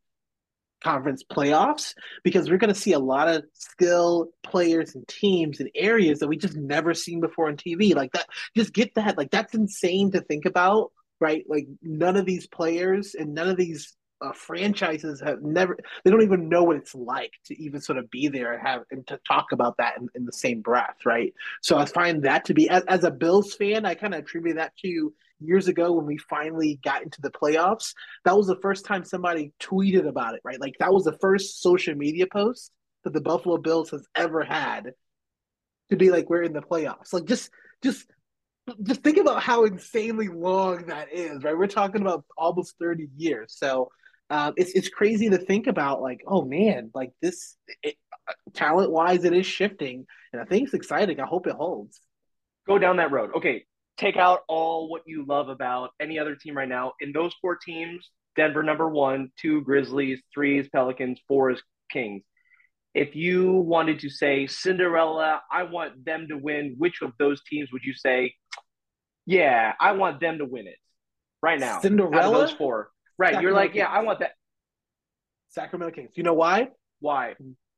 Conference playoffs because we're going to see a lot of skill players and teams and areas that we just never seen before on TV. Like that, just get that. Like that's insane to think about, right? Like none of these players and none of these uh, franchises have never they don't even know what it's like to even sort of be there and have and to talk about that in, in the same breath right so i find that to be as, as a bills fan i kind of attribute that to years ago when we finally got into the playoffs that was the first time somebody tweeted about it right? Like that was the first social media post that the buffalo bills has ever had to be like we're in the playoffs. Like just just just think about how insanely long that is, right? We're talking about almost 30 years. So um, it's it's crazy to think about like oh man like this talent wise it is shifting and I think it's exciting. I hope it holds. Go down that road. Okay take out all what you love about any other team right now in those four teams Denver number one two Grizzlies three is Pelicans four is Kings if you wanted to say Cinderella I want them to win which of those teams would you say yeah I want them to win it right now Cinderella those four Right. Sacramento You're like, Kings. yeah, I want that. Sacramento Kings. You know why? Why?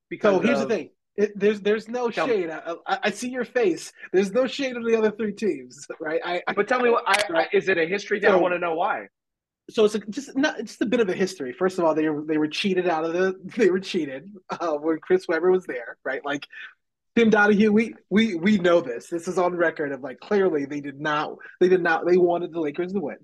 Because so here's of... the thing. It, there's there's no tell shade. I, I, I, see your face. There's no shade of the other three teams, right? I, but tell me what I, is it a history thing? So, I want to know why. So it's a, just not it's a bit of a history. First of all, they were they were cheated out of the they were cheated uh, when Chris Webber was there, right? Like Tim Donaghy, we we we know this. This is on record of like clearly they did not they did not they wanted the Lakers to win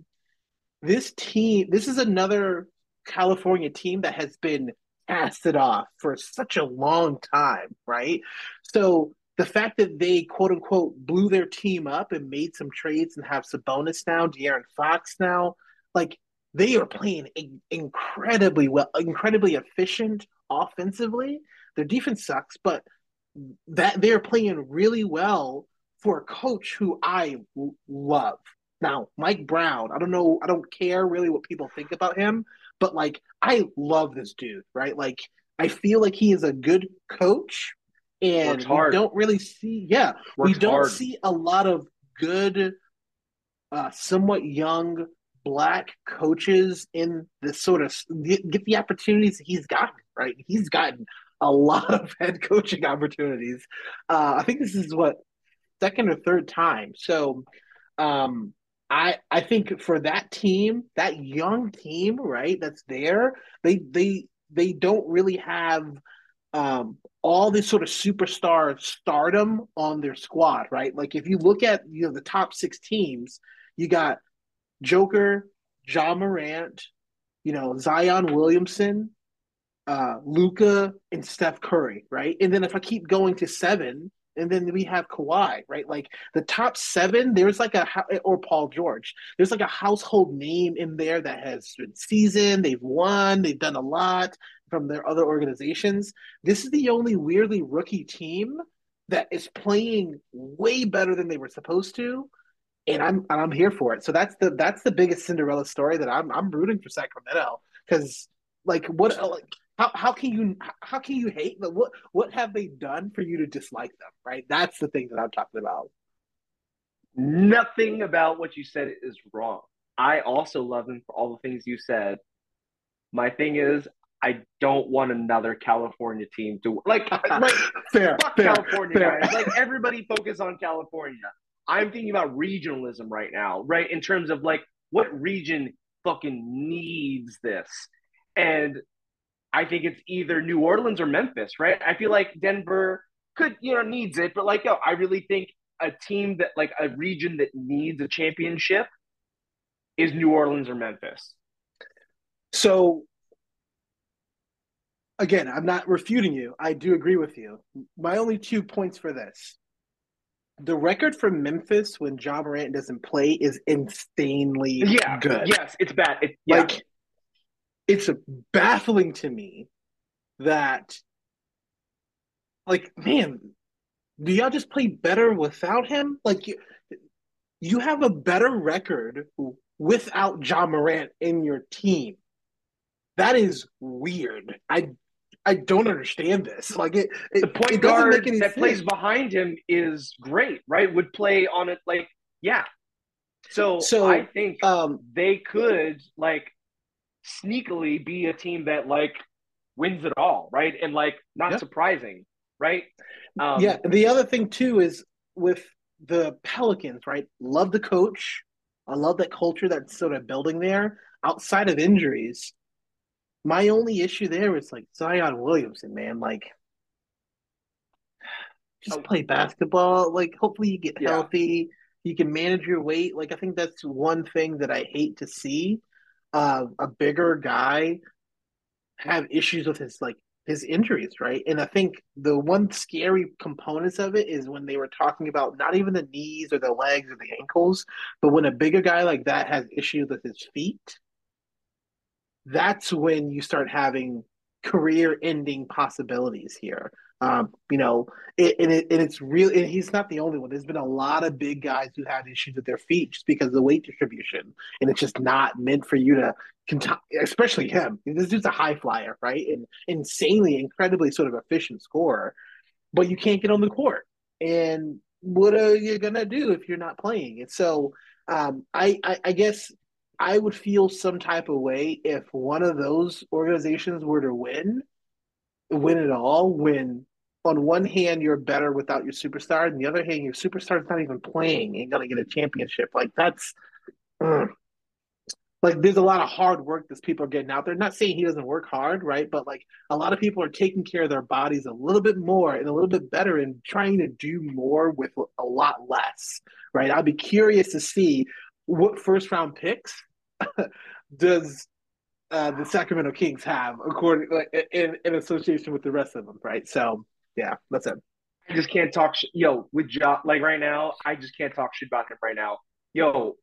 this team, this is another California team that has been casted off for such a long time, right? So the fact that they quote unquote blew their team up and made some trades and have Sabonis now, De'Aaron Fox now, like they are playing incredibly well, incredibly efficient offensively. Their defense sucks, but that they're playing really well for a coach who I love. Now, Mike Brown, I don't know, I don't care really what people think about him, but like I love this dude, right? Like I feel like he is a good coach and we don't really see yeah, Works we don't hard. see a lot of good uh somewhat young black coaches in this sort of get, get the opportunities he's gotten, right? He's gotten a lot of head coaching opportunities. Uh, I think this is what second or third time. So um, I I think for that team, that young team, right, that's there, they they they don't really have um, all this sort of superstar stardom on their squad, right? Like if you look at you know the top six teams, you got Joker, Ja Morant, you know Zion Williamson, uh, Luka, and Steph Curry, right? And then if I keep going to seven, and then we have Kawhi, right? Like the top seven, there's like a or Paul George. There's like a household name in there that has been seasoned. They've won. They've done a lot from their other organizations. This is the only weirdly rookie team that is playing way better than they were supposed to, and I'm and I'm here for it. So that's the that's the biggest Cinderella story that I'm I'm rooting for Sacramento because like what like how how can you how can you hate them? What what have they done for you to dislike them? Right. That's the thing that I'm talking about. Nothing about what you said is wrong. I also love them for all the things you said. My thing is, I don't want another California team to like like fair, fuck fair, California fair. guys. Like everybody focus on California. I'm thinking about regionalism right now, right? In terms of like what region fucking needs this. And I think it's either New Orleans or Memphis, right? I feel like Denver could, you know, needs it, but like, yo, I really think a team that like a region that needs a championship is New Orleans or Memphis. So again, I'm not refuting you. I do agree with you. My only two points for this. The record for Memphis when Ja Morant doesn't play is insanely yeah, good. Yes, it's bad. It, yeah. Like it's baffling to me that like man do y'all just play better without him? Like you, you have a better record without Ja Morant in your team. That is weird. I i don't understand this. Like it, it the point it guard that sense. plays behind him is great right? Would play on it like yeah. So, so I think um, they could like sneakily be a team that like wins it all, right? And like not yeah. surprising, right? Um, yeah. The other thing too is with the Pelicans, right? Love the coach. I love that culture that's sort of building there. Outside of injuries, my only issue there is like Zion Williamson, man. Like, just oh. play basketball. Like, hopefully you get yeah. healthy. You can manage your weight. Like, I think that's one thing that I hate to see uh, a bigger guy have issues with his like his injuries, right? And I think the one scary components of it is when they were talking about not even the knees or the legs or the ankles, but when a bigger guy like that has issues with his feet, that's when you start having career ending possibilities here. Um, you know, it, and, it, and it's real. And he's not the only one. There's been a lot of big guys who had issues with their feet just because of the weight distribution, and it's just not meant for you to, especially him. This dude's a high flyer, right? And insanely, incredibly sort of efficient scorer, but you can't get on the court. And what are you gonna do if you're not playing? And so, um, I, I, I guess I would feel some type of way if one of those organizations were to win, win it all, when on one hand you're better without your superstar, and the other hand your superstar is not even playing and gonna get a championship. Like that's uh, like there's a lot of hard work that people are getting out there. Not saying he doesn't work hard, right? But like a lot of people are taking care of their bodies a little bit more and a little bit better and trying to do more with a lot less, right? I'd be curious to see what first round picks does uh, the Sacramento Kings have according like in, in association with the rest of them, right? So yeah, that's it. I just can't talk. Sh- Yo, with Ja, like right now, I just can't talk shit about him right now. Yo,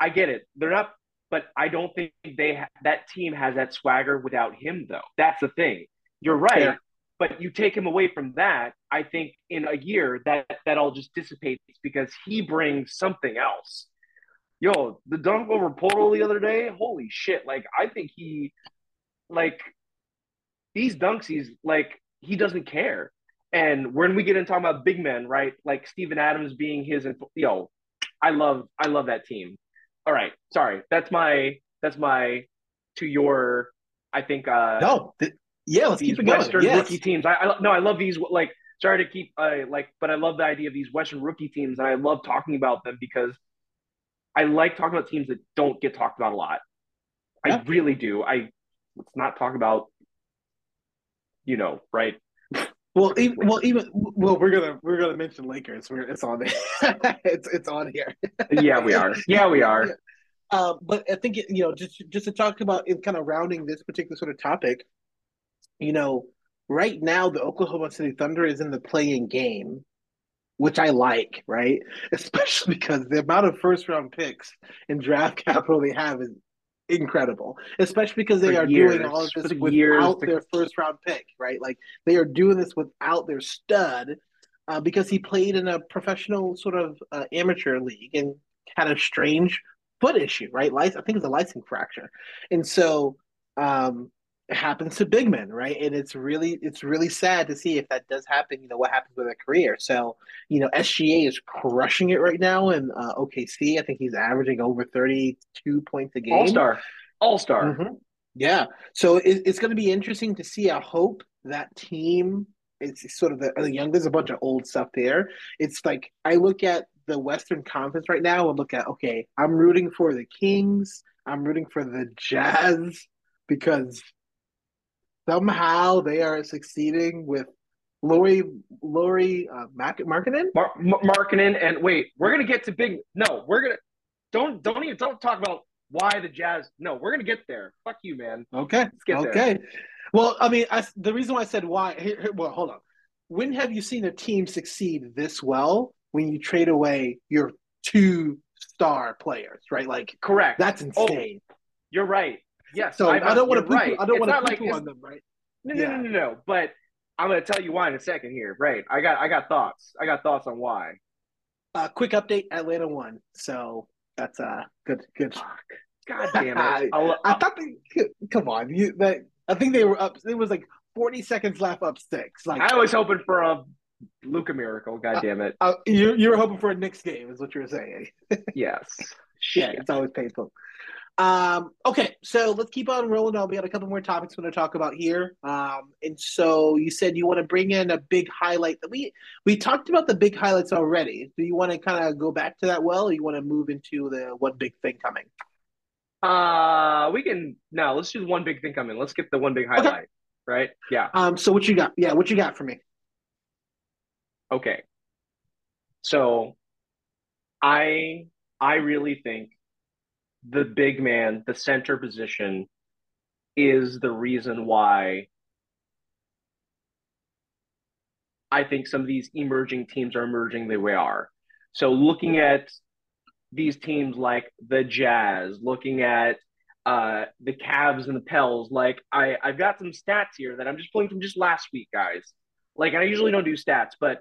I get it. They're not, but I don't think they ha- that team has that swagger without him though. That's the thing. You're right. Yeah. But you take him away from that, I think in a year that that all just dissipates because he brings something else. Yo, the dunk over Poeltl the other day, holy shit! Like I think he, like, these dunks, he's like he doesn't care. And when we get into talking about big men, right? Like Steven Adams being his, and yo, I love, I love that team. All right, sorry, that's my, that's my, to your, I think. uh No, th- yeah, let's keep it going. Western Yes. rookie teams. I, I no, I love these. Like, sorry to keep, uh, like, but I love the idea of these Western rookie teams, and I love talking about them because I like talking about teams that don't get talked about a lot. Yeah. I really do. I let's not talk about, you know, right? Well, even, well, even well, we're gonna we're gonna mention Lakers. We're, it's on there. it's it's on here. Yeah, we are. Yeah, we are. Um, but I think you know, just just to talk about in kind of rounding this particular sort of topic, you know, right now the Oklahoma City Thunder is in the playing game, which I like, right? Especially because the amount of first round picks and draft capital they have is incredible. Especially because they For are years. doing all of this without years their first round pick, right? Like they are doing this without their stud. Uh, because he played in a professional sort of uh, amateur league and had a strange foot issue, right? Lic- I think it's a Lisfranc fracture, and so um, happens to big men, right? And it's really it's really sad to see if that does happen. You know what happens with a career. So you know SGA is crushing it right now in uh, OKC. I think he's averaging over thirty two points a game. All star, all star. Mhm. Yeah. So it, it's going to be interesting to see. I hope that team. It's sort of the, the young. There's a bunch of old stuff there. It's like I look at the Western Conference right now and look at okay, I'm rooting for the Kings. I'm rooting for the Jazz because somehow they are succeeding with Lauri Lauri uh, Mac- Markkanen. Mar- Mar- Markkanen and wait, we're gonna get to big. No, we're gonna don't don't even don't talk about why the Jazz. No, we're gonna get there. Fuck you, man. Okay. get there. okay. Well, I mean, I, the reason why I said why. Here, here- well, hold on. When have you seen a team succeed this well when you trade away your two star players? Right, like Correct. that's insane. You're right. Yes. so I, don't want to you're right. I don't want to not like on them, right? No, no, Yeah. no, no, no. But I'm gonna tell you why in a second here. Right. I got I got thoughts. I got thoughts on why. Uh, quick update: Atlanta won. So that's uh good. Good. God damn it. I'll, I thought they. Come on, you. That I think they were up. It was like 40 seconds left, up six. Like I was hoping for a Luka miracle. God damn it. uh, you, you were hoping for a Knicks game, is what you were saying. Yes. Yeah, Shit. it's always painful. Um, okay, so let's keep on rolling. on. We got a couple more topics we're going to talk about here. Um, and so you said you want to bring in a big highlight. That we we talked about the big highlights already. Do you want to kind of go back to that well, or you want to move into the one big thing coming? Uh, we can now. Let's do one big thing coming. Let's get the one big highlight. Right? Yeah. Um, so what you got? Yeah, what you got for me? Okay. So I I really think the big man, the center position is the reason why I think some of these emerging teams are emerging the way they are. So looking at these teams like the Jazz, looking at uh, the Cavs and the Pels, like I, I've got some stats here that I'm just pulling from just last week, guys. Like I usually don't do stats, but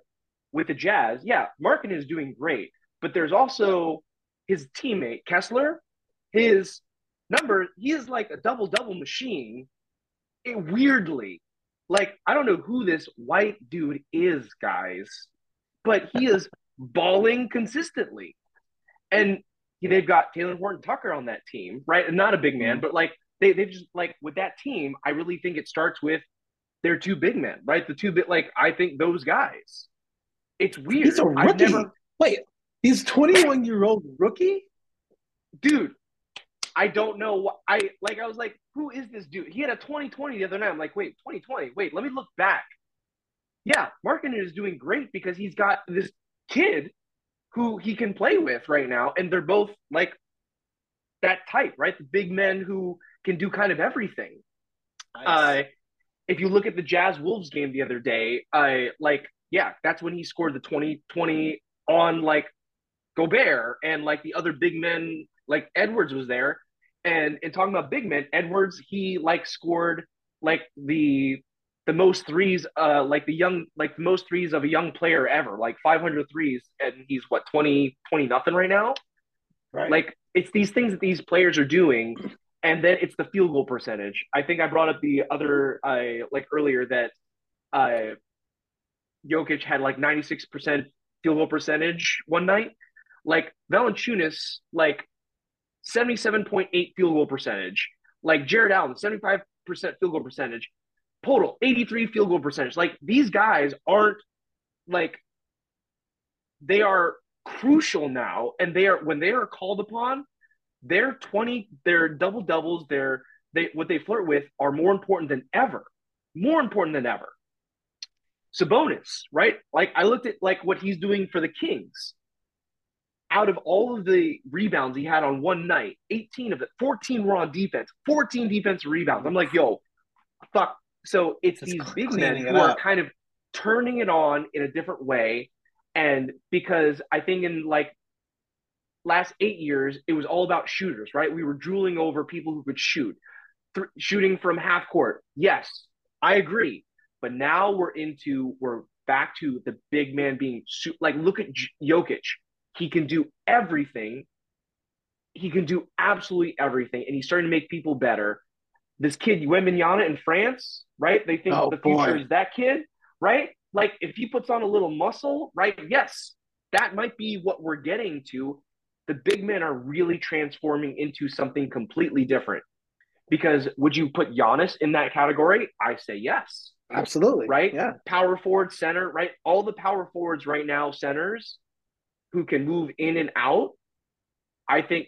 with the Jazz, yeah, Markin is doing great. But there's also his teammate Kessler. His number, he is like a double double machine. It weirdly, like I don't know who this white dude is, guys, but he is balling consistently. And they've got Talen Horton-Tucker on that team, right? Not a big man, mm. but like they they just like with that team, I really think it starts with their two big men, right? The two bit like I think those guys. It's weird. He's a rookie. never- Wait, he's 21 year old rookie. dude. I don't know what I like. I was like, who is this dude? He had a 2020 the other night. I'm like, wait, 2020. Wait, let me look back. Yeah, Markin is doing great because he's got this kid who he can play with right now, and they're both like that type, right? The big men who can do kind of everything. Uh, if you look at the Jazz Wolves game the other day, I like, yeah, that's when he scored the 2020 on like Gobert and like the other big men, like Edwards was there. And in talking about big men, Edwards, he like scored like the the most threes, uh, like the young, like the most threes of a young player ever, like 500 threes, and he's what 20, 20 nothing right now. Right. Like it's these things that these players are doing, and then it's the field goal percentage. I think I brought up the other, uh, like earlier that, uh, Jokic had like 96% field goal percentage one night. Like Valanciunas, like 77.8 field goal percentage. Like Jared Allen, 75% field goal percentage. Total 83 field goal percentage. Like these guys aren't like they are crucial now, and they are when they are called upon, their 20, their double doubles, their they what they flirt with are more important than ever. More important than ever. Sabonis, right? Like I looked at like what he's doing for the Kings. Out of all of the rebounds he had on one night, 18 of it, 14 were on defense, 14 defense rebounds. I'm like, yo, fuck. So it's Just these big men who are kind of turning it on in a different way. And because I think in like last eight years, it was all about shooters, right? We were drooling over people who could shoot, Th- shooting from half court. Yes, I agree. But now we're into we're back to the big man being like look at Jokic. He can do everything. He can do absolutely everything, and he's starting to make people better. This kid, Wembanyama in France, right? They think oh, the future boy. is that kid, right? Like if he puts on a little muscle, right? Yes, that might be what we're getting to. The big men are really transforming into something completely different. Because would you put Giannis in that category? I say yes. Absolutely. Right? Yeah. Power forward, center, right? All the power forwards right now, centers who can move in and out, I think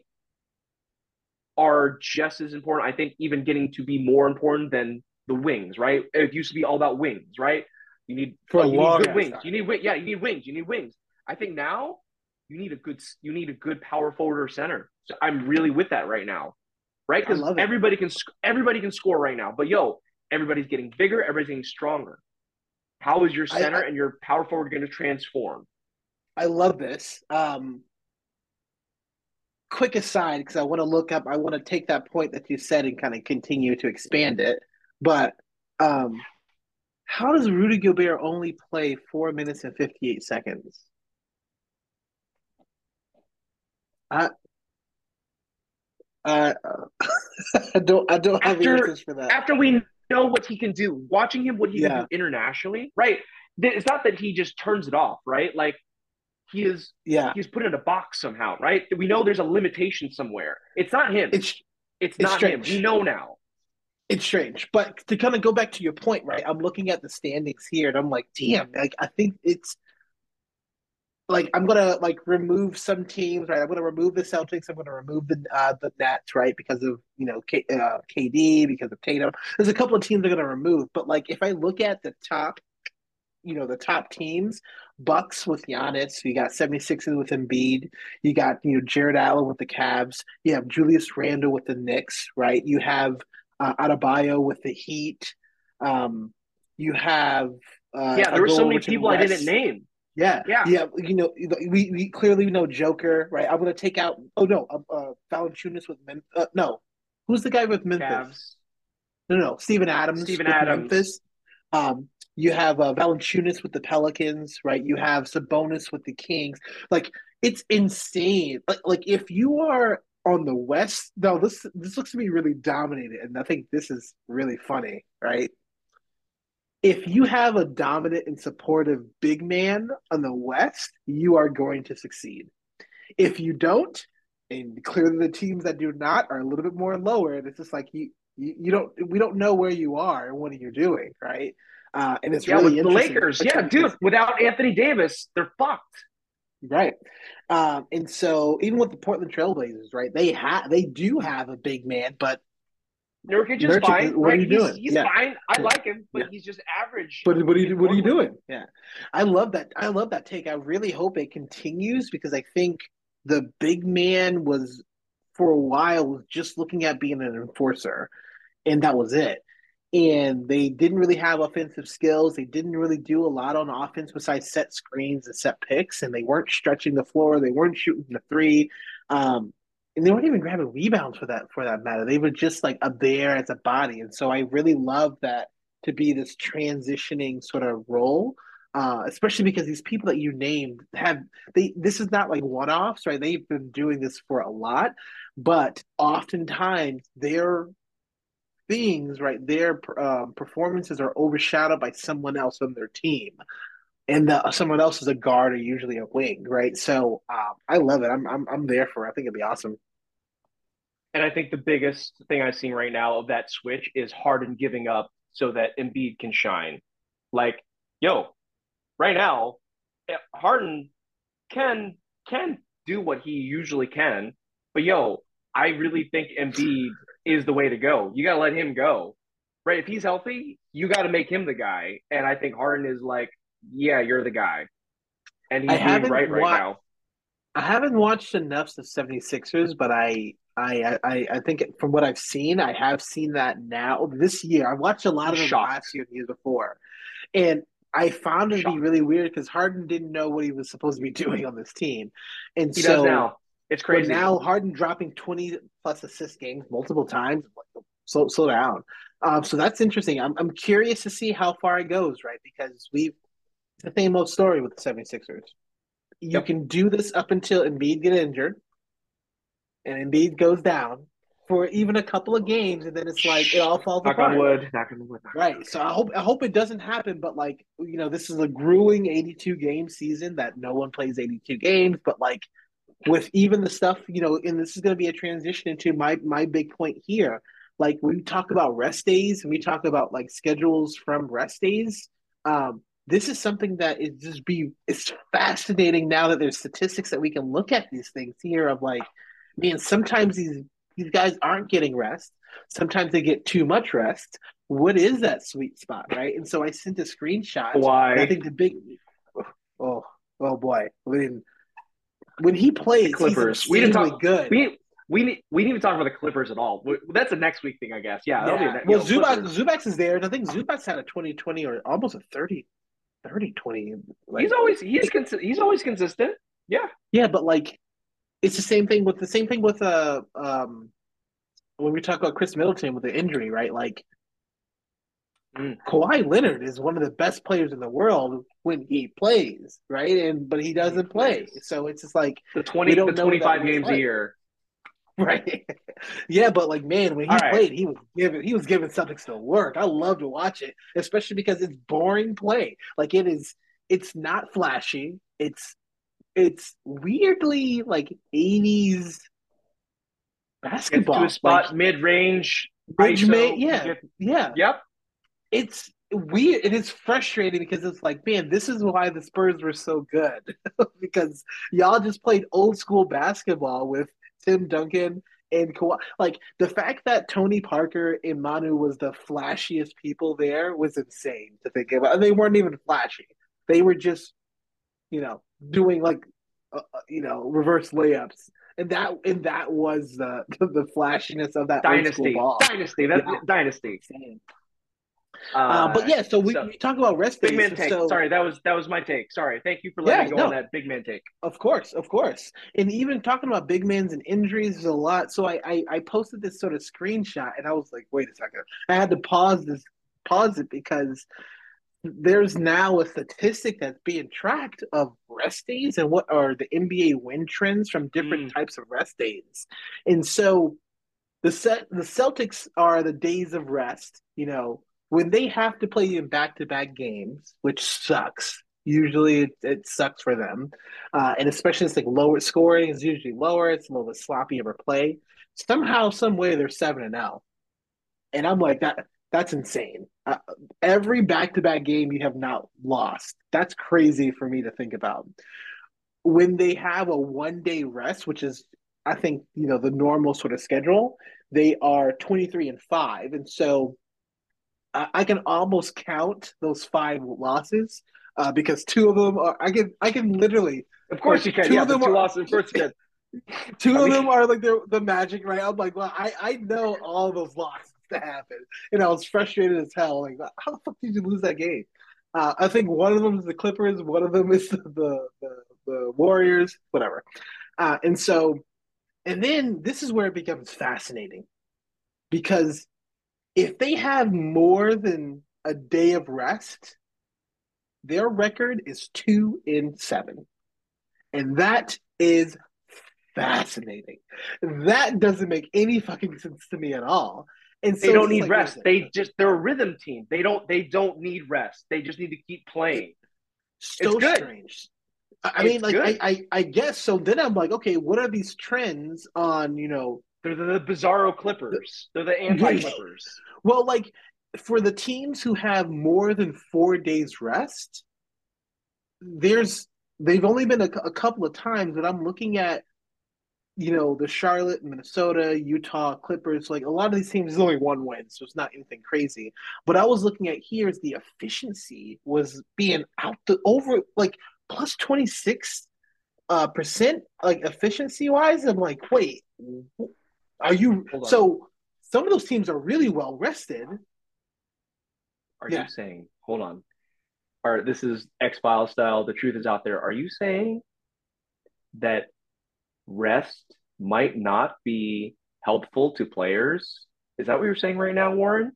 are just as important. I think even getting to be more important than the wings, right? It used to be all about wings, right? You need for a long good wings. You need yeah, you need wings. You need wings. I think now you need a good you need a good power forward or center. So I'm really with that right now, right? Because everybody can everybody can score right now. But yo, everybody's getting bigger, everybody's getting stronger. How is your center I, I, and your power forward going to transform? I love this. Um, quick aside, because I want to look up, I want to take that point that you said and kind of continue to expand it. But um, how does Rudy Gobert only play four minutes and 58 seconds? I, uh, I don't I don't have after, answers for that. After we know what he can do. Watching him, what he yeah. can do internationally, right? It's not that he just turns it off, right? Like he is, yeah, he's put in a box somehow, right? We know there's a limitation somewhere. It's not him. It's it's, it's not strange. him. We know now. It's strange, but to kind of go back to your point, right? I'm looking at the standings here, and I'm like, damn, like I think it's like I'm gonna like remove some teams, right? I'm gonna remove the Celtics. I'm gonna remove the uh, the Nets, right? Because of you know K, uh, KD, because of Tatum. There's a couple of teams I'm gonna remove, but like if I look at the top, you know, the top teams, Bucks with Giannis, you got 76ers with Embiid, you got you know Jarrett Allen with the Cavs, you have Julius Randle with the Knicks, right? You have uh, Adebayo with the Heat. Um, you have uh, yeah, there were so many people I didn't name. Yeah, yeah, yeah. You know, we, we clearly know Joker, right? I'm gonna take out. Oh no, uh, uh Valanciunas with Memphis. Uh, no, who's the guy with Memphis? Cavs. No, no, Steven Adams. Steven Adams. Memphis. Um, you have uh, Valanciunas with the Pelicans, right? You have Sabonis with the Kings. Like it's insane. Like, like if you are on the West, no, this this looks to be really dominated, and I think this is really funny, right? if you have a dominant and supportive big man on the West, you are going to succeed. If you don't, and clearly the teams that do not are a little bit more lower, and it's just like you, you, you don't, we don't know where you are and what you're doing, right? Uh, and it's yeah, really with the Lakers, yeah, dude. Without Anthony Davis, they're fucked. Right. Um, and so even with the Portland Trailblazers, right, they have they do have a big man, but Nurkic is Nurkic, fine. What right? are you he's, doing? He's yeah. fine. I like him, but yeah. he's just average. But what are you what are you doing? Yeah, I love that. I love that take. I really hope it continues because I think the big man was for a while just looking at being an enforcer, and that was it. And they didn't really have offensive skills. They didn't really do a lot on offense besides set screens and set picks, and they weren't stretching the floor. They weren't shooting the three. Um, and they weren't even grabbing rebounds for that for that matter. They were just like up there as a body. And so I really love that to be this transitioning sort of role. Uh, especially because these people that you named have they this is not like one-offs right they've been doing this for a lot but oftentimes their things right their uh, performances are overshadowed by someone else on their team. And the, someone else is a guard or usually a wing right? So uh, i love it. I'm, I'm i'm there for it. I think it'd be awesome. And I think the biggest thing I've seen right now of that switch is Harden giving up so that Embiid can shine. Like, yo, right now, eh, Harden can can do what he usually can, but yo, I really think Embiid is the way to go. You gotta let him go, right? If he's healthy, you got to make him the guy. And I think Harden is like, yeah, you're the guy, and he's doing right wa- right now. I haven't watched enough of 76ers, but I I, I I think from what I've seen, I have seen that now this year. I watched a lot of them last year and the year before, and I found it to be really weird because Harden didn't know what he was supposed to be doing on this team, and he so now. It's crazy. now Harden dropping twenty plus assist games multiple times. Slow slow down. Um, so that's interesting. I'm I'm curious to see how far it goes, right? Because we've the same old story with the 76ers. You yep. can do this up until Embiid get injured and Embiid goes down for even a couple of games, and then it's like it all falls knock apart. on wood, knock on wood. Right. So I hope I hope it doesn't happen, but like you know, this is a grueling 82 game season that no one plays 82 games, but like with even the stuff you know, and this is going to be a transition into my my big point here. Like we talk about rest days, and we talk about like schedules from rest days. Um, this is something that is just be it's fascinating now that there's statistics that we can look at these things here of like mean, sometimes these these guys aren't getting rest. Sometimes they get too much rest. What is that sweet spot, right? And so I sent a screenshot. Why? I think the big oh oh boy. I mean, when he plays, Clippers. we didn't talk good. We we we didn't even talk about the Clippers at all. That's a next week thing, I guess. Yeah. yeah. well, Zubac Zubac is there, and I think Zubac's had a 2020 or almost a 30, 30 20. Like, he's always he's consi- he's always consistent. Yeah. Yeah, but like it's the same thing with the same thing with uh um when we talk about Khris Middleton with the injury, right? Like mm. Kawhi Leonard is one of the best players in the world when he plays, right? And but he doesn't play, so it's just like the twenty, the twenty five games a year, right? yeah, but like man, when he All played, right. he was giving he was giving Celtics to work. I love to watch it, especially because it's boring play. Like it is, it's not flashy. It's it's weirdly like 80s basketball. to a spot like, mid range. yeah. yeah. Yep. It's weird. It is frustrating because it's like, man, this is why the Spurs were so good. because y'all just played old school basketball with Tim Duncan and Kawhi. Like the fact that Tony Parker and Manu was the flashiest people there was insane to think about. And they weren't even flashy. They were just, you know, doing like uh, uh, you know reverse layups and that and that was the the flashiness of that dynasty ball. dynasty that's yeah. dynasty uh, uh, but yeah so we, so, we talk about rest big days, man take so, sorry that was that was my take. Sorry thank you for letting yeah, me go no, on that big man take. Of course of course. And even talking about big mans and injuries is a lot. So I, I i posted this sort of screenshot and i was like wait a second. I had to pause this pause it because there's now a statistic that's being tracked of rest days and what are the NBA win trends from different mm. types of rest days. And so the set the Celtics are the days of rest, you know, when they have to play you in back-to-back games, which sucks. Usually it, it sucks for them. Uh, and especially it's like lower scoring is usually lower, it's a little bit sloppy of a play. Somehow, some way they're seven and out. And I'm like that that's insane. Uh, every back-to-back game you have not lost. That's crazy for me to think about. When they have a one-day rest, which is I think, you know, the normal sort of schedule, they are 23 and 5 and so I, I can almost count those five losses uh, because two of them are I can I can literally Of course you can. Two yeah, of them are, losses, of course you can. Two of them are like the the magic, right? I'm like, well, I I know all those losses to happen. And I was frustrated as hell. Like, how the fuck did you lose that game? Uh, I think one of them is the Clippers, one of them is the the, the, the Warriors, whatever. Uh, and so, and then this is where it becomes fascinating because if they have more than a day of rest, their record is two in seven. And that is fascinating. That doesn't make any fucking sense to me at all. And so they don't need like, rest. They just they're a rhythm team. They don't they don't need rest. They just need to keep playing. So strange. I mean, like I, I, I guess so. Then I'm like, okay, what are these trends on? You know, they're the, the bizarro Clippers. They're the anti Clippers. Well, like for the teams who have more than four days rest, there's they've only been a, a couple of times that I'm looking at. You know, the Charlotte, Minnesota, Utah Clippers. Like a lot of these teams, there's only one win, so it's not anything crazy. But I was looking at here is the efficiency was being out the over like plus 26 uh, percent like efficiency wise. I'm like, wait, are you so some of those teams are really well rested. Are yeah. you saying hold on? Are this is X File style, the truth is out there. Are you saying that rest might not be helpful to players? Is that what you're saying right now, Warren?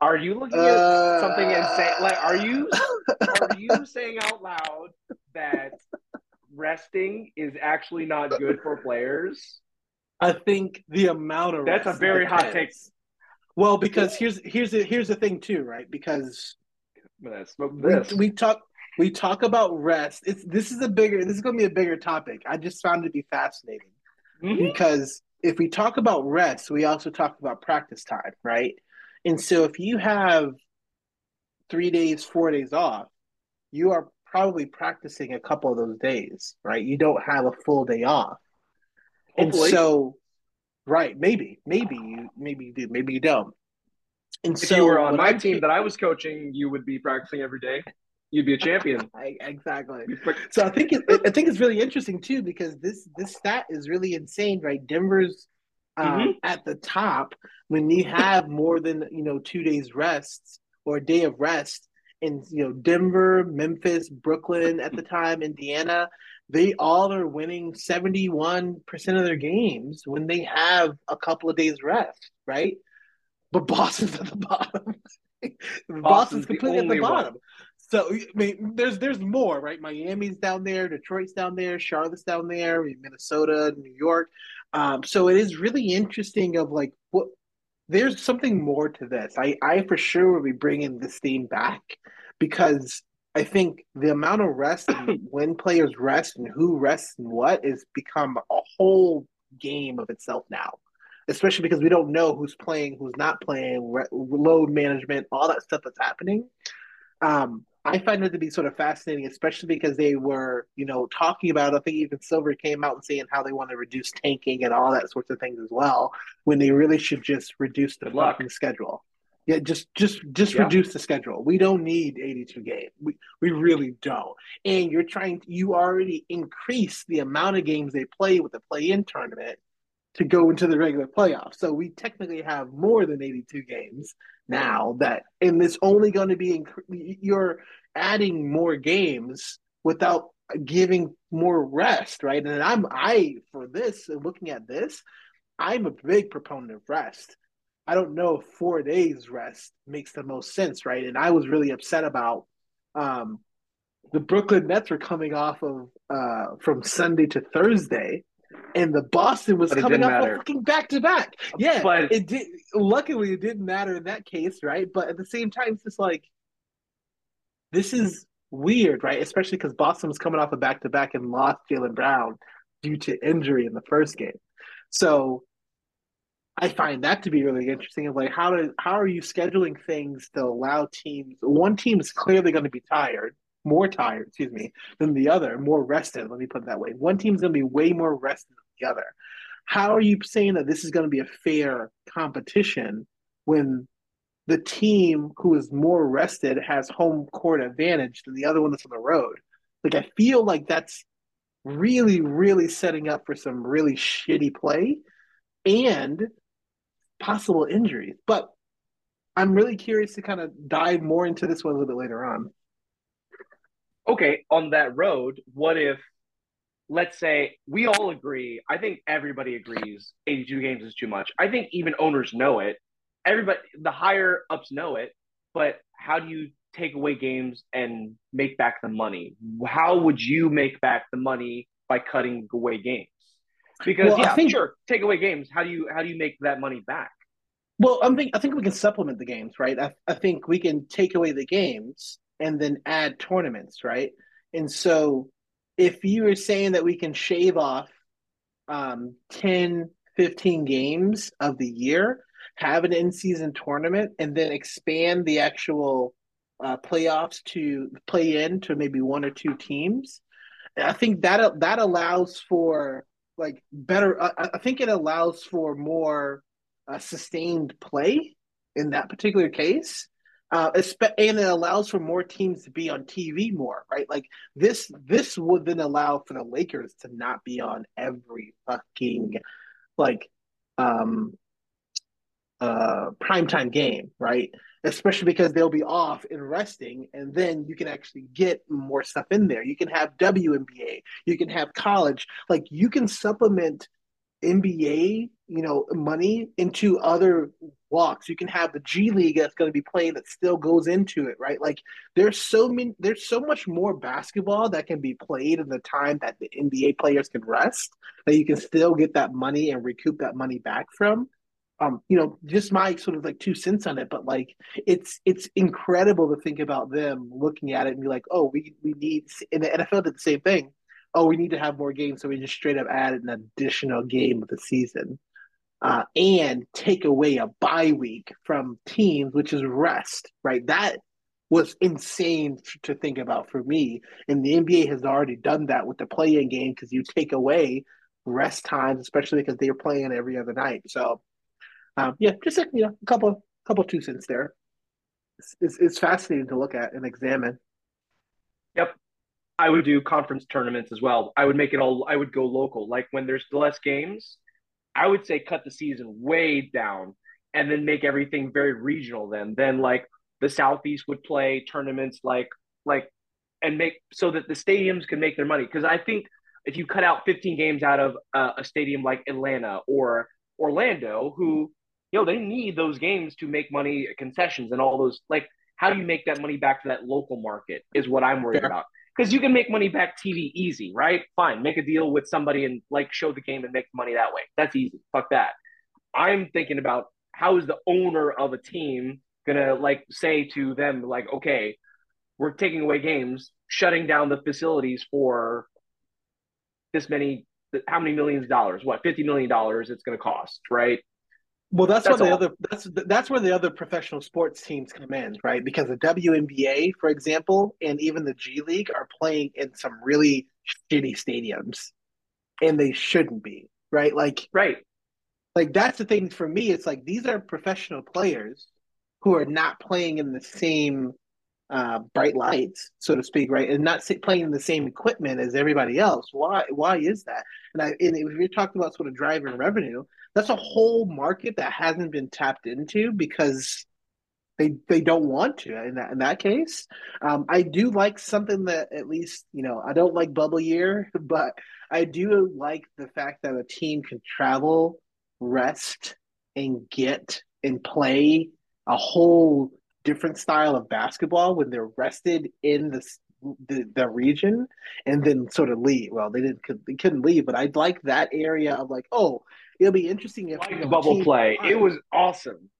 Are you looking at uh, something and saying like are you are you saying out loud that resting is actually not good for players? I think the amount of that's a very hot take. Well, because here's here's the here's the thing too, right? Because we, we talk we talk about rest. It's this is a bigger this is going to be a bigger topic. I just found it to be fascinating mm-hmm. because if we talk about rest, we also talk about practice time, right? And so if you have three days, four days off, you are probably practicing a couple of those days, right? You don't have a full day off. Hopefully. And so right, maybe, maybe you maybe you do, maybe you don't. And if so you were on my I, team that I was coaching, you would be practicing every day. You'd be a champion. I, exactly. So I think it, I think it's really interesting too because this this stat is really insane, right? Denver's um, mm-hmm. at the top when you have more than you know two days rest or a day of rest in you know Denver, Memphis, Brooklyn at the time, Indiana, they all are winning 71% of their games when they have a couple of days rest, right? But Boston's at the bottom. Boston's, Boston's completely at the bottom. One. So I mean, there's there's more, right? Miami's down there, Detroit's down there, Charlotte's down there, Minnesota, New York. Um, so it is really interesting of like what there's something more to this. I, I for sure will be bringing this theme back because I think the amount of rest and when players rest and who rests and what is become a whole game of itself now. Especially because we don't know who's playing, who's not playing, re- load management, all that stuff that's happening. Um, I find it to be sort of fascinating, especially because they were, you know, talking about. I think even Silver came out and saying how they want to reduce tanking and all that sorts of things as well, when they really should just reduce the fucking schedule. Yeah, just just just yeah. reduce the schedule. We don't need 82 games. We we really don't. And you're trying to, you already increase the amount of games they play with the play-in tournament to go into the regular playoffs. So we technically have more than 82 games now that and it's only going to be you're adding more games without giving more rest, right? And I'm I for this looking at this, I'm a big proponent of rest. I don't know if four days rest makes the most sense, right? And I was really upset about um, the Brooklyn Nets were coming off of uh, from Sunday to Thursday, and the Boston was coming up a fucking back to back. Yeah, but it did. Luckily, it didn't matter in that case, right? But at the same time, it's just like this is weird, right? Especially because Boston was coming off a back to back and lost Jaylen Brown due to injury in the first game. So I find that to be really interesting. Of like how do how are you scheduling things to allow teams? One team is clearly going to be tired more tired, excuse me, than the other, more rested. Let me put it that way. One team's going to be way more rested than the other. How are you saying that this is going to be a fair competition when the team who is more rested has home court advantage than the other one that's on the road? Like, I feel like that's really, really setting up for some really shitty play and possible injuries. But I'm really curious to kind of dive more into this one a little bit later on okay, on that road, what if, let's say, we all agree, I think everybody agrees 82 games is too much. I think even owners know it. Everybody, the higher ups know it. but how do you take away games and make back the money? How would you make back the money by cutting away games? Because well, yeah, think, sure, take away games. How do you how do you make that money back? Well, I'm think I think we can supplement the games, right? I, I think we can take away the games and then add tournaments, right? And so if you were saying that we can shave off um, 10, 15 games of the year, have an in season tournament, and then expand the actual uh, playoffs to play in to maybe one or two teams, I think that that allows for like better. I, I think it allows for more uh, sustained play in that particular case. Uh, and it allows for more teams to be on TV more, right? Like this, this would then allow for the Lakers to not be on every fucking like um uh primetime game, right? Especially because they'll be off and resting, and then you can actually get more stuff in there. You can have WNBA, you can have college, like you can supplement NBA, you know, money into other walks. You can have the G League that's going to be playing that still goes into it, right? Like there's so many, there's so much more basketball that can be played in the time that the NBA players can rest that you can still get that money and recoup that money back from. Um, you know, just my sort of like two cents on it, but like it's it's incredible to think about them looking at it and be like, oh, we we need. And the NFL did the same thing oh, we need to have more games, so we just straight up added an additional game of the season. Uh, and take away a bye week from teams, which is rest, right? That was insane to think about for me. And the NBA has already done that with the play-in game because you take away rest times, especially because they're playing every other night. So, um, yeah, just you know, a couple, couple two cents there. It's, it's, it's fascinating to look at and examine. Yep, I would do conference tournaments as well. I would make it all. I would go local. Like when there's less games, I would say cut the season way down and then make everything very regional. Then, then like the Southeast would play tournaments like like and make so that the stadiums can make their money. Because I think if you cut out 15 games out of uh, a stadium like Atlanta or Orlando, who know they need those games to make money, concessions and all those like. How do you make that money back to that local market? Is what I'm worried about because you can make money back TV easy, right? Fine, make a deal with somebody and like show the game and make money that way. That's easy. Fuck that. I'm thinking about how is the owner of a team gonna like say to them like, okay, we're taking away games, shutting down the facilities for this many, how many millions of dollars? What, fifty million dollars? It's gonna cost, right? Well, that's, that's where the other that's that's where the other professional sports teams come in, right? Because the WNBA, for example, and even the G League are playing in some really shitty stadiums, and they shouldn't be, right? Like, right, like that's the thing for me. It's like these are professional players who are not playing in the same uh, bright lights, so to speak, right, and not playing in the same equipment as everybody else. Why? Why is that? And I, and if you're talking about sort of driving revenue, that's a whole market that hasn't been tapped into because they they don't want to in that in that case. Um, I do like something that at least you know I don't like bubble year, but I do like the fact that a team can travel, rest, and get and play a whole different style of basketball when they're rested in the the, the region and then sort of leave. Well, they didn't they couldn't leave, but I'd like that area of like, oh, it'll be interesting if like bubble play. It was awesome.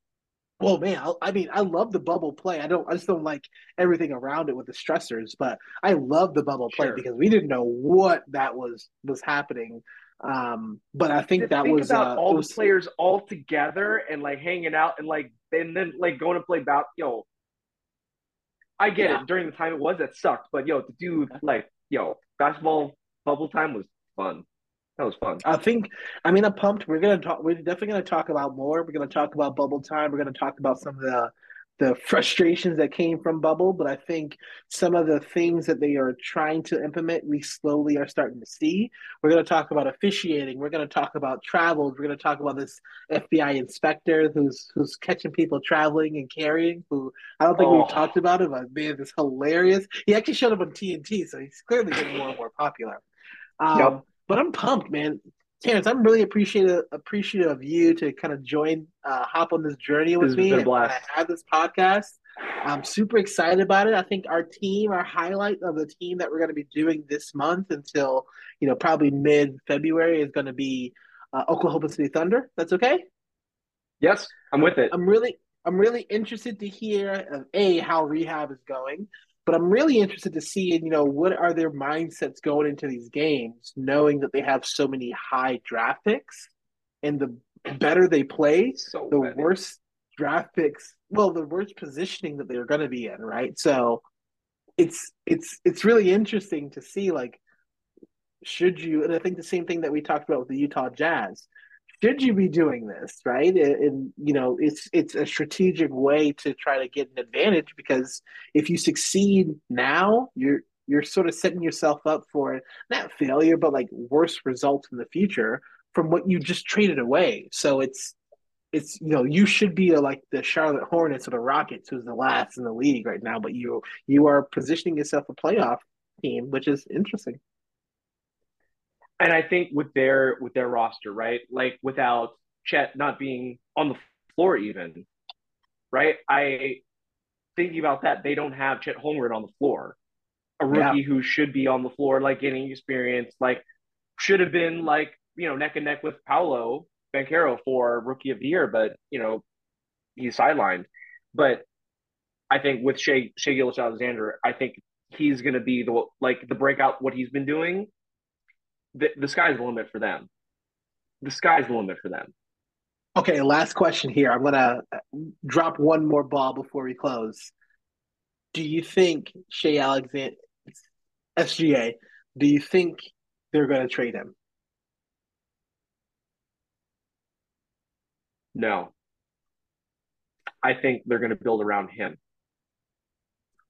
Well, man, I, I, mean, I love the bubble play. I don't, I just don't like everything around it with the stressors, but I love the bubble play because we didn't know what that was was happening. Um, but I think that think was uh, all was, the players all together and like hanging out and like and then like going to play about know. I get yeah. it during the time it was that sucked, but yo, to do like yo basketball bubble time was fun. That was fun. I think. I mean, I'm pumped. We're gonna talk. We're definitely gonna talk about more. We're gonna talk about bubble time. We're gonna talk about some of the the frustrations that came from bubble. But I think some of the things that they are trying to implement, we slowly are starting to see. We're gonna talk about officiating. We're gonna talk about travels. We're gonna talk about this FBI inspector who's who's catching people traveling and carrying. Who I don't think oh. we've talked about him. But man, this hilarious. He actually showed up on TNT, so he's clearly getting more and more popular. Um, yep but I'm pumped, man. Terrence, I'm really appreciative appreciative of you to kind of join, uh, hop on this journey with this me and have this podcast. I'm super excited about it. I think our team, our highlight of the team that we're going to be doing this month until you know probably mid February is going to be uh, Oklahoma City Thunder. That's okay. Yes, I'm with it. I'm really, I'm really interested to hear of a how rehab is going, but I'm really interested to see you know what are their mindsets going into these games, knowing that they have so many high draft picks, and the better they play, So the many. worse draft picks well the worst positioning that they're going to be in right so it's it's it's really interesting to see like should you and i think the same thing that we talked about with the utah jazz should you be doing this right and, you know it's it's a strategic way to try to get an advantage because if you succeed now you're you're sort of setting yourself up for not failure but like worse results in the future from what you just traded away so it's it's you know you should be a, like the Charlotte Hornets or the Rockets, who's the last in the league right now, but you you are positioning yourself a playoff team, which is interesting. And I think with their with their roster, right? Like without Chet not being on the floor even, right? I thinking about that, they don't have Chet Holmgren on the floor. A rookie Yeah. who should be on the floor, like getting experience, like should have been like, you know, neck and neck with Paolo Banchero for rookie of the year, but you know, he's sidelined. But I think with Shai Shai Gillis Alexander, I think he's gonna be the like the breakout what he's been doing. The, the sky's the limit for them. The sky's the limit for them. Okay, last question here. I'm gonna drop one more ball before we close. Do you think Shai Alexander, SGA? Do you think they're going to trade him? No. I think they're gonna build around him.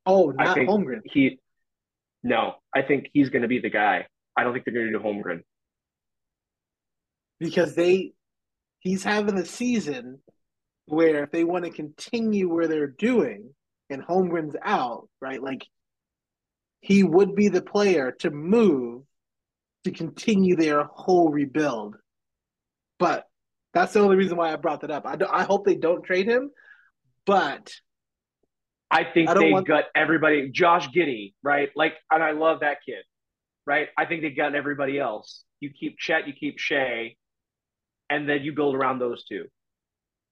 Oh, I not think Holmgren. he no, I think he's gonna be the guy. I don't think they're gonna do Holmgren. because they he's having a season where if they want to continue where they're doing and Holmgren's out, right? Like he would be the player to move to continue their whole rebuild. But that's the only reason why I brought that up. I, do, I hope they don't trade him, but I think I they want- gut everybody. Josh Giddey, right? Like, and I love that kid, right? I think they got everybody else. You keep Chet, you keep Shai, and then you build around those two,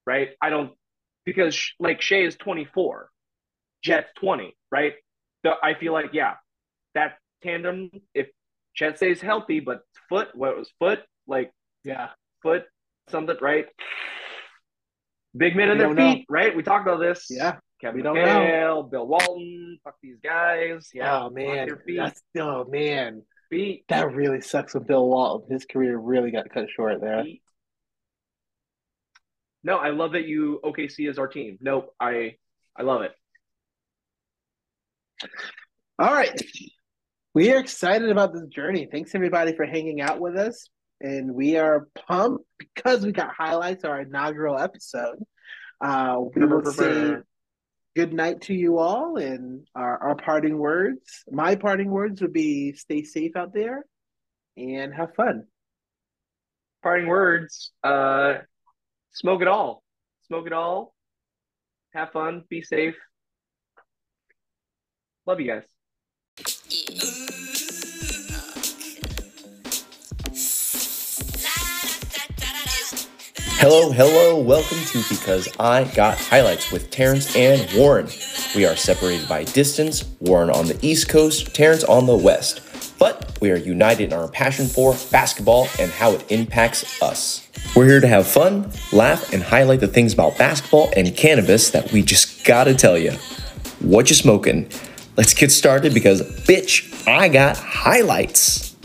right? I don't because like Shai is 24, Chet's 20, right? So I feel like yeah, that tandem. If Chet stays healthy, but foot, what was foot like yeah, foot something, right? Big men in their don't know. feet, right? We talked about this. yeah. Kevin McHale, Bill Walton, fuck these guys. Yeah, oh man, that's oh man, feet, that really sucks with Bill Walton. His career really got cut short there. feet. No, I love that you OKC is our team. Nope, I I love it. All right. We are excited about this journey. Thanks everybody for hanging out with us. And we are pumped because we got highlights of our inaugural episode. Uh, we will say good night to you all and our, our parting words. My parting words would be stay safe out there and have fun. Parting words. Uh, smoke it all. Smoke it all. Have fun. Be safe. Love you guys. Hello, hello, welcome to Because I Got Highlights with Terrence and Warren. We are separated by distance, Warren on the East Coast, Terrence on the West. But we are united in our passion for basketball and how it impacts us. We're here to have fun, laugh, and highlight the things about basketball and cannabis that we just gotta tell you. What you smoking? Let's get started because, bitch, I got highlights.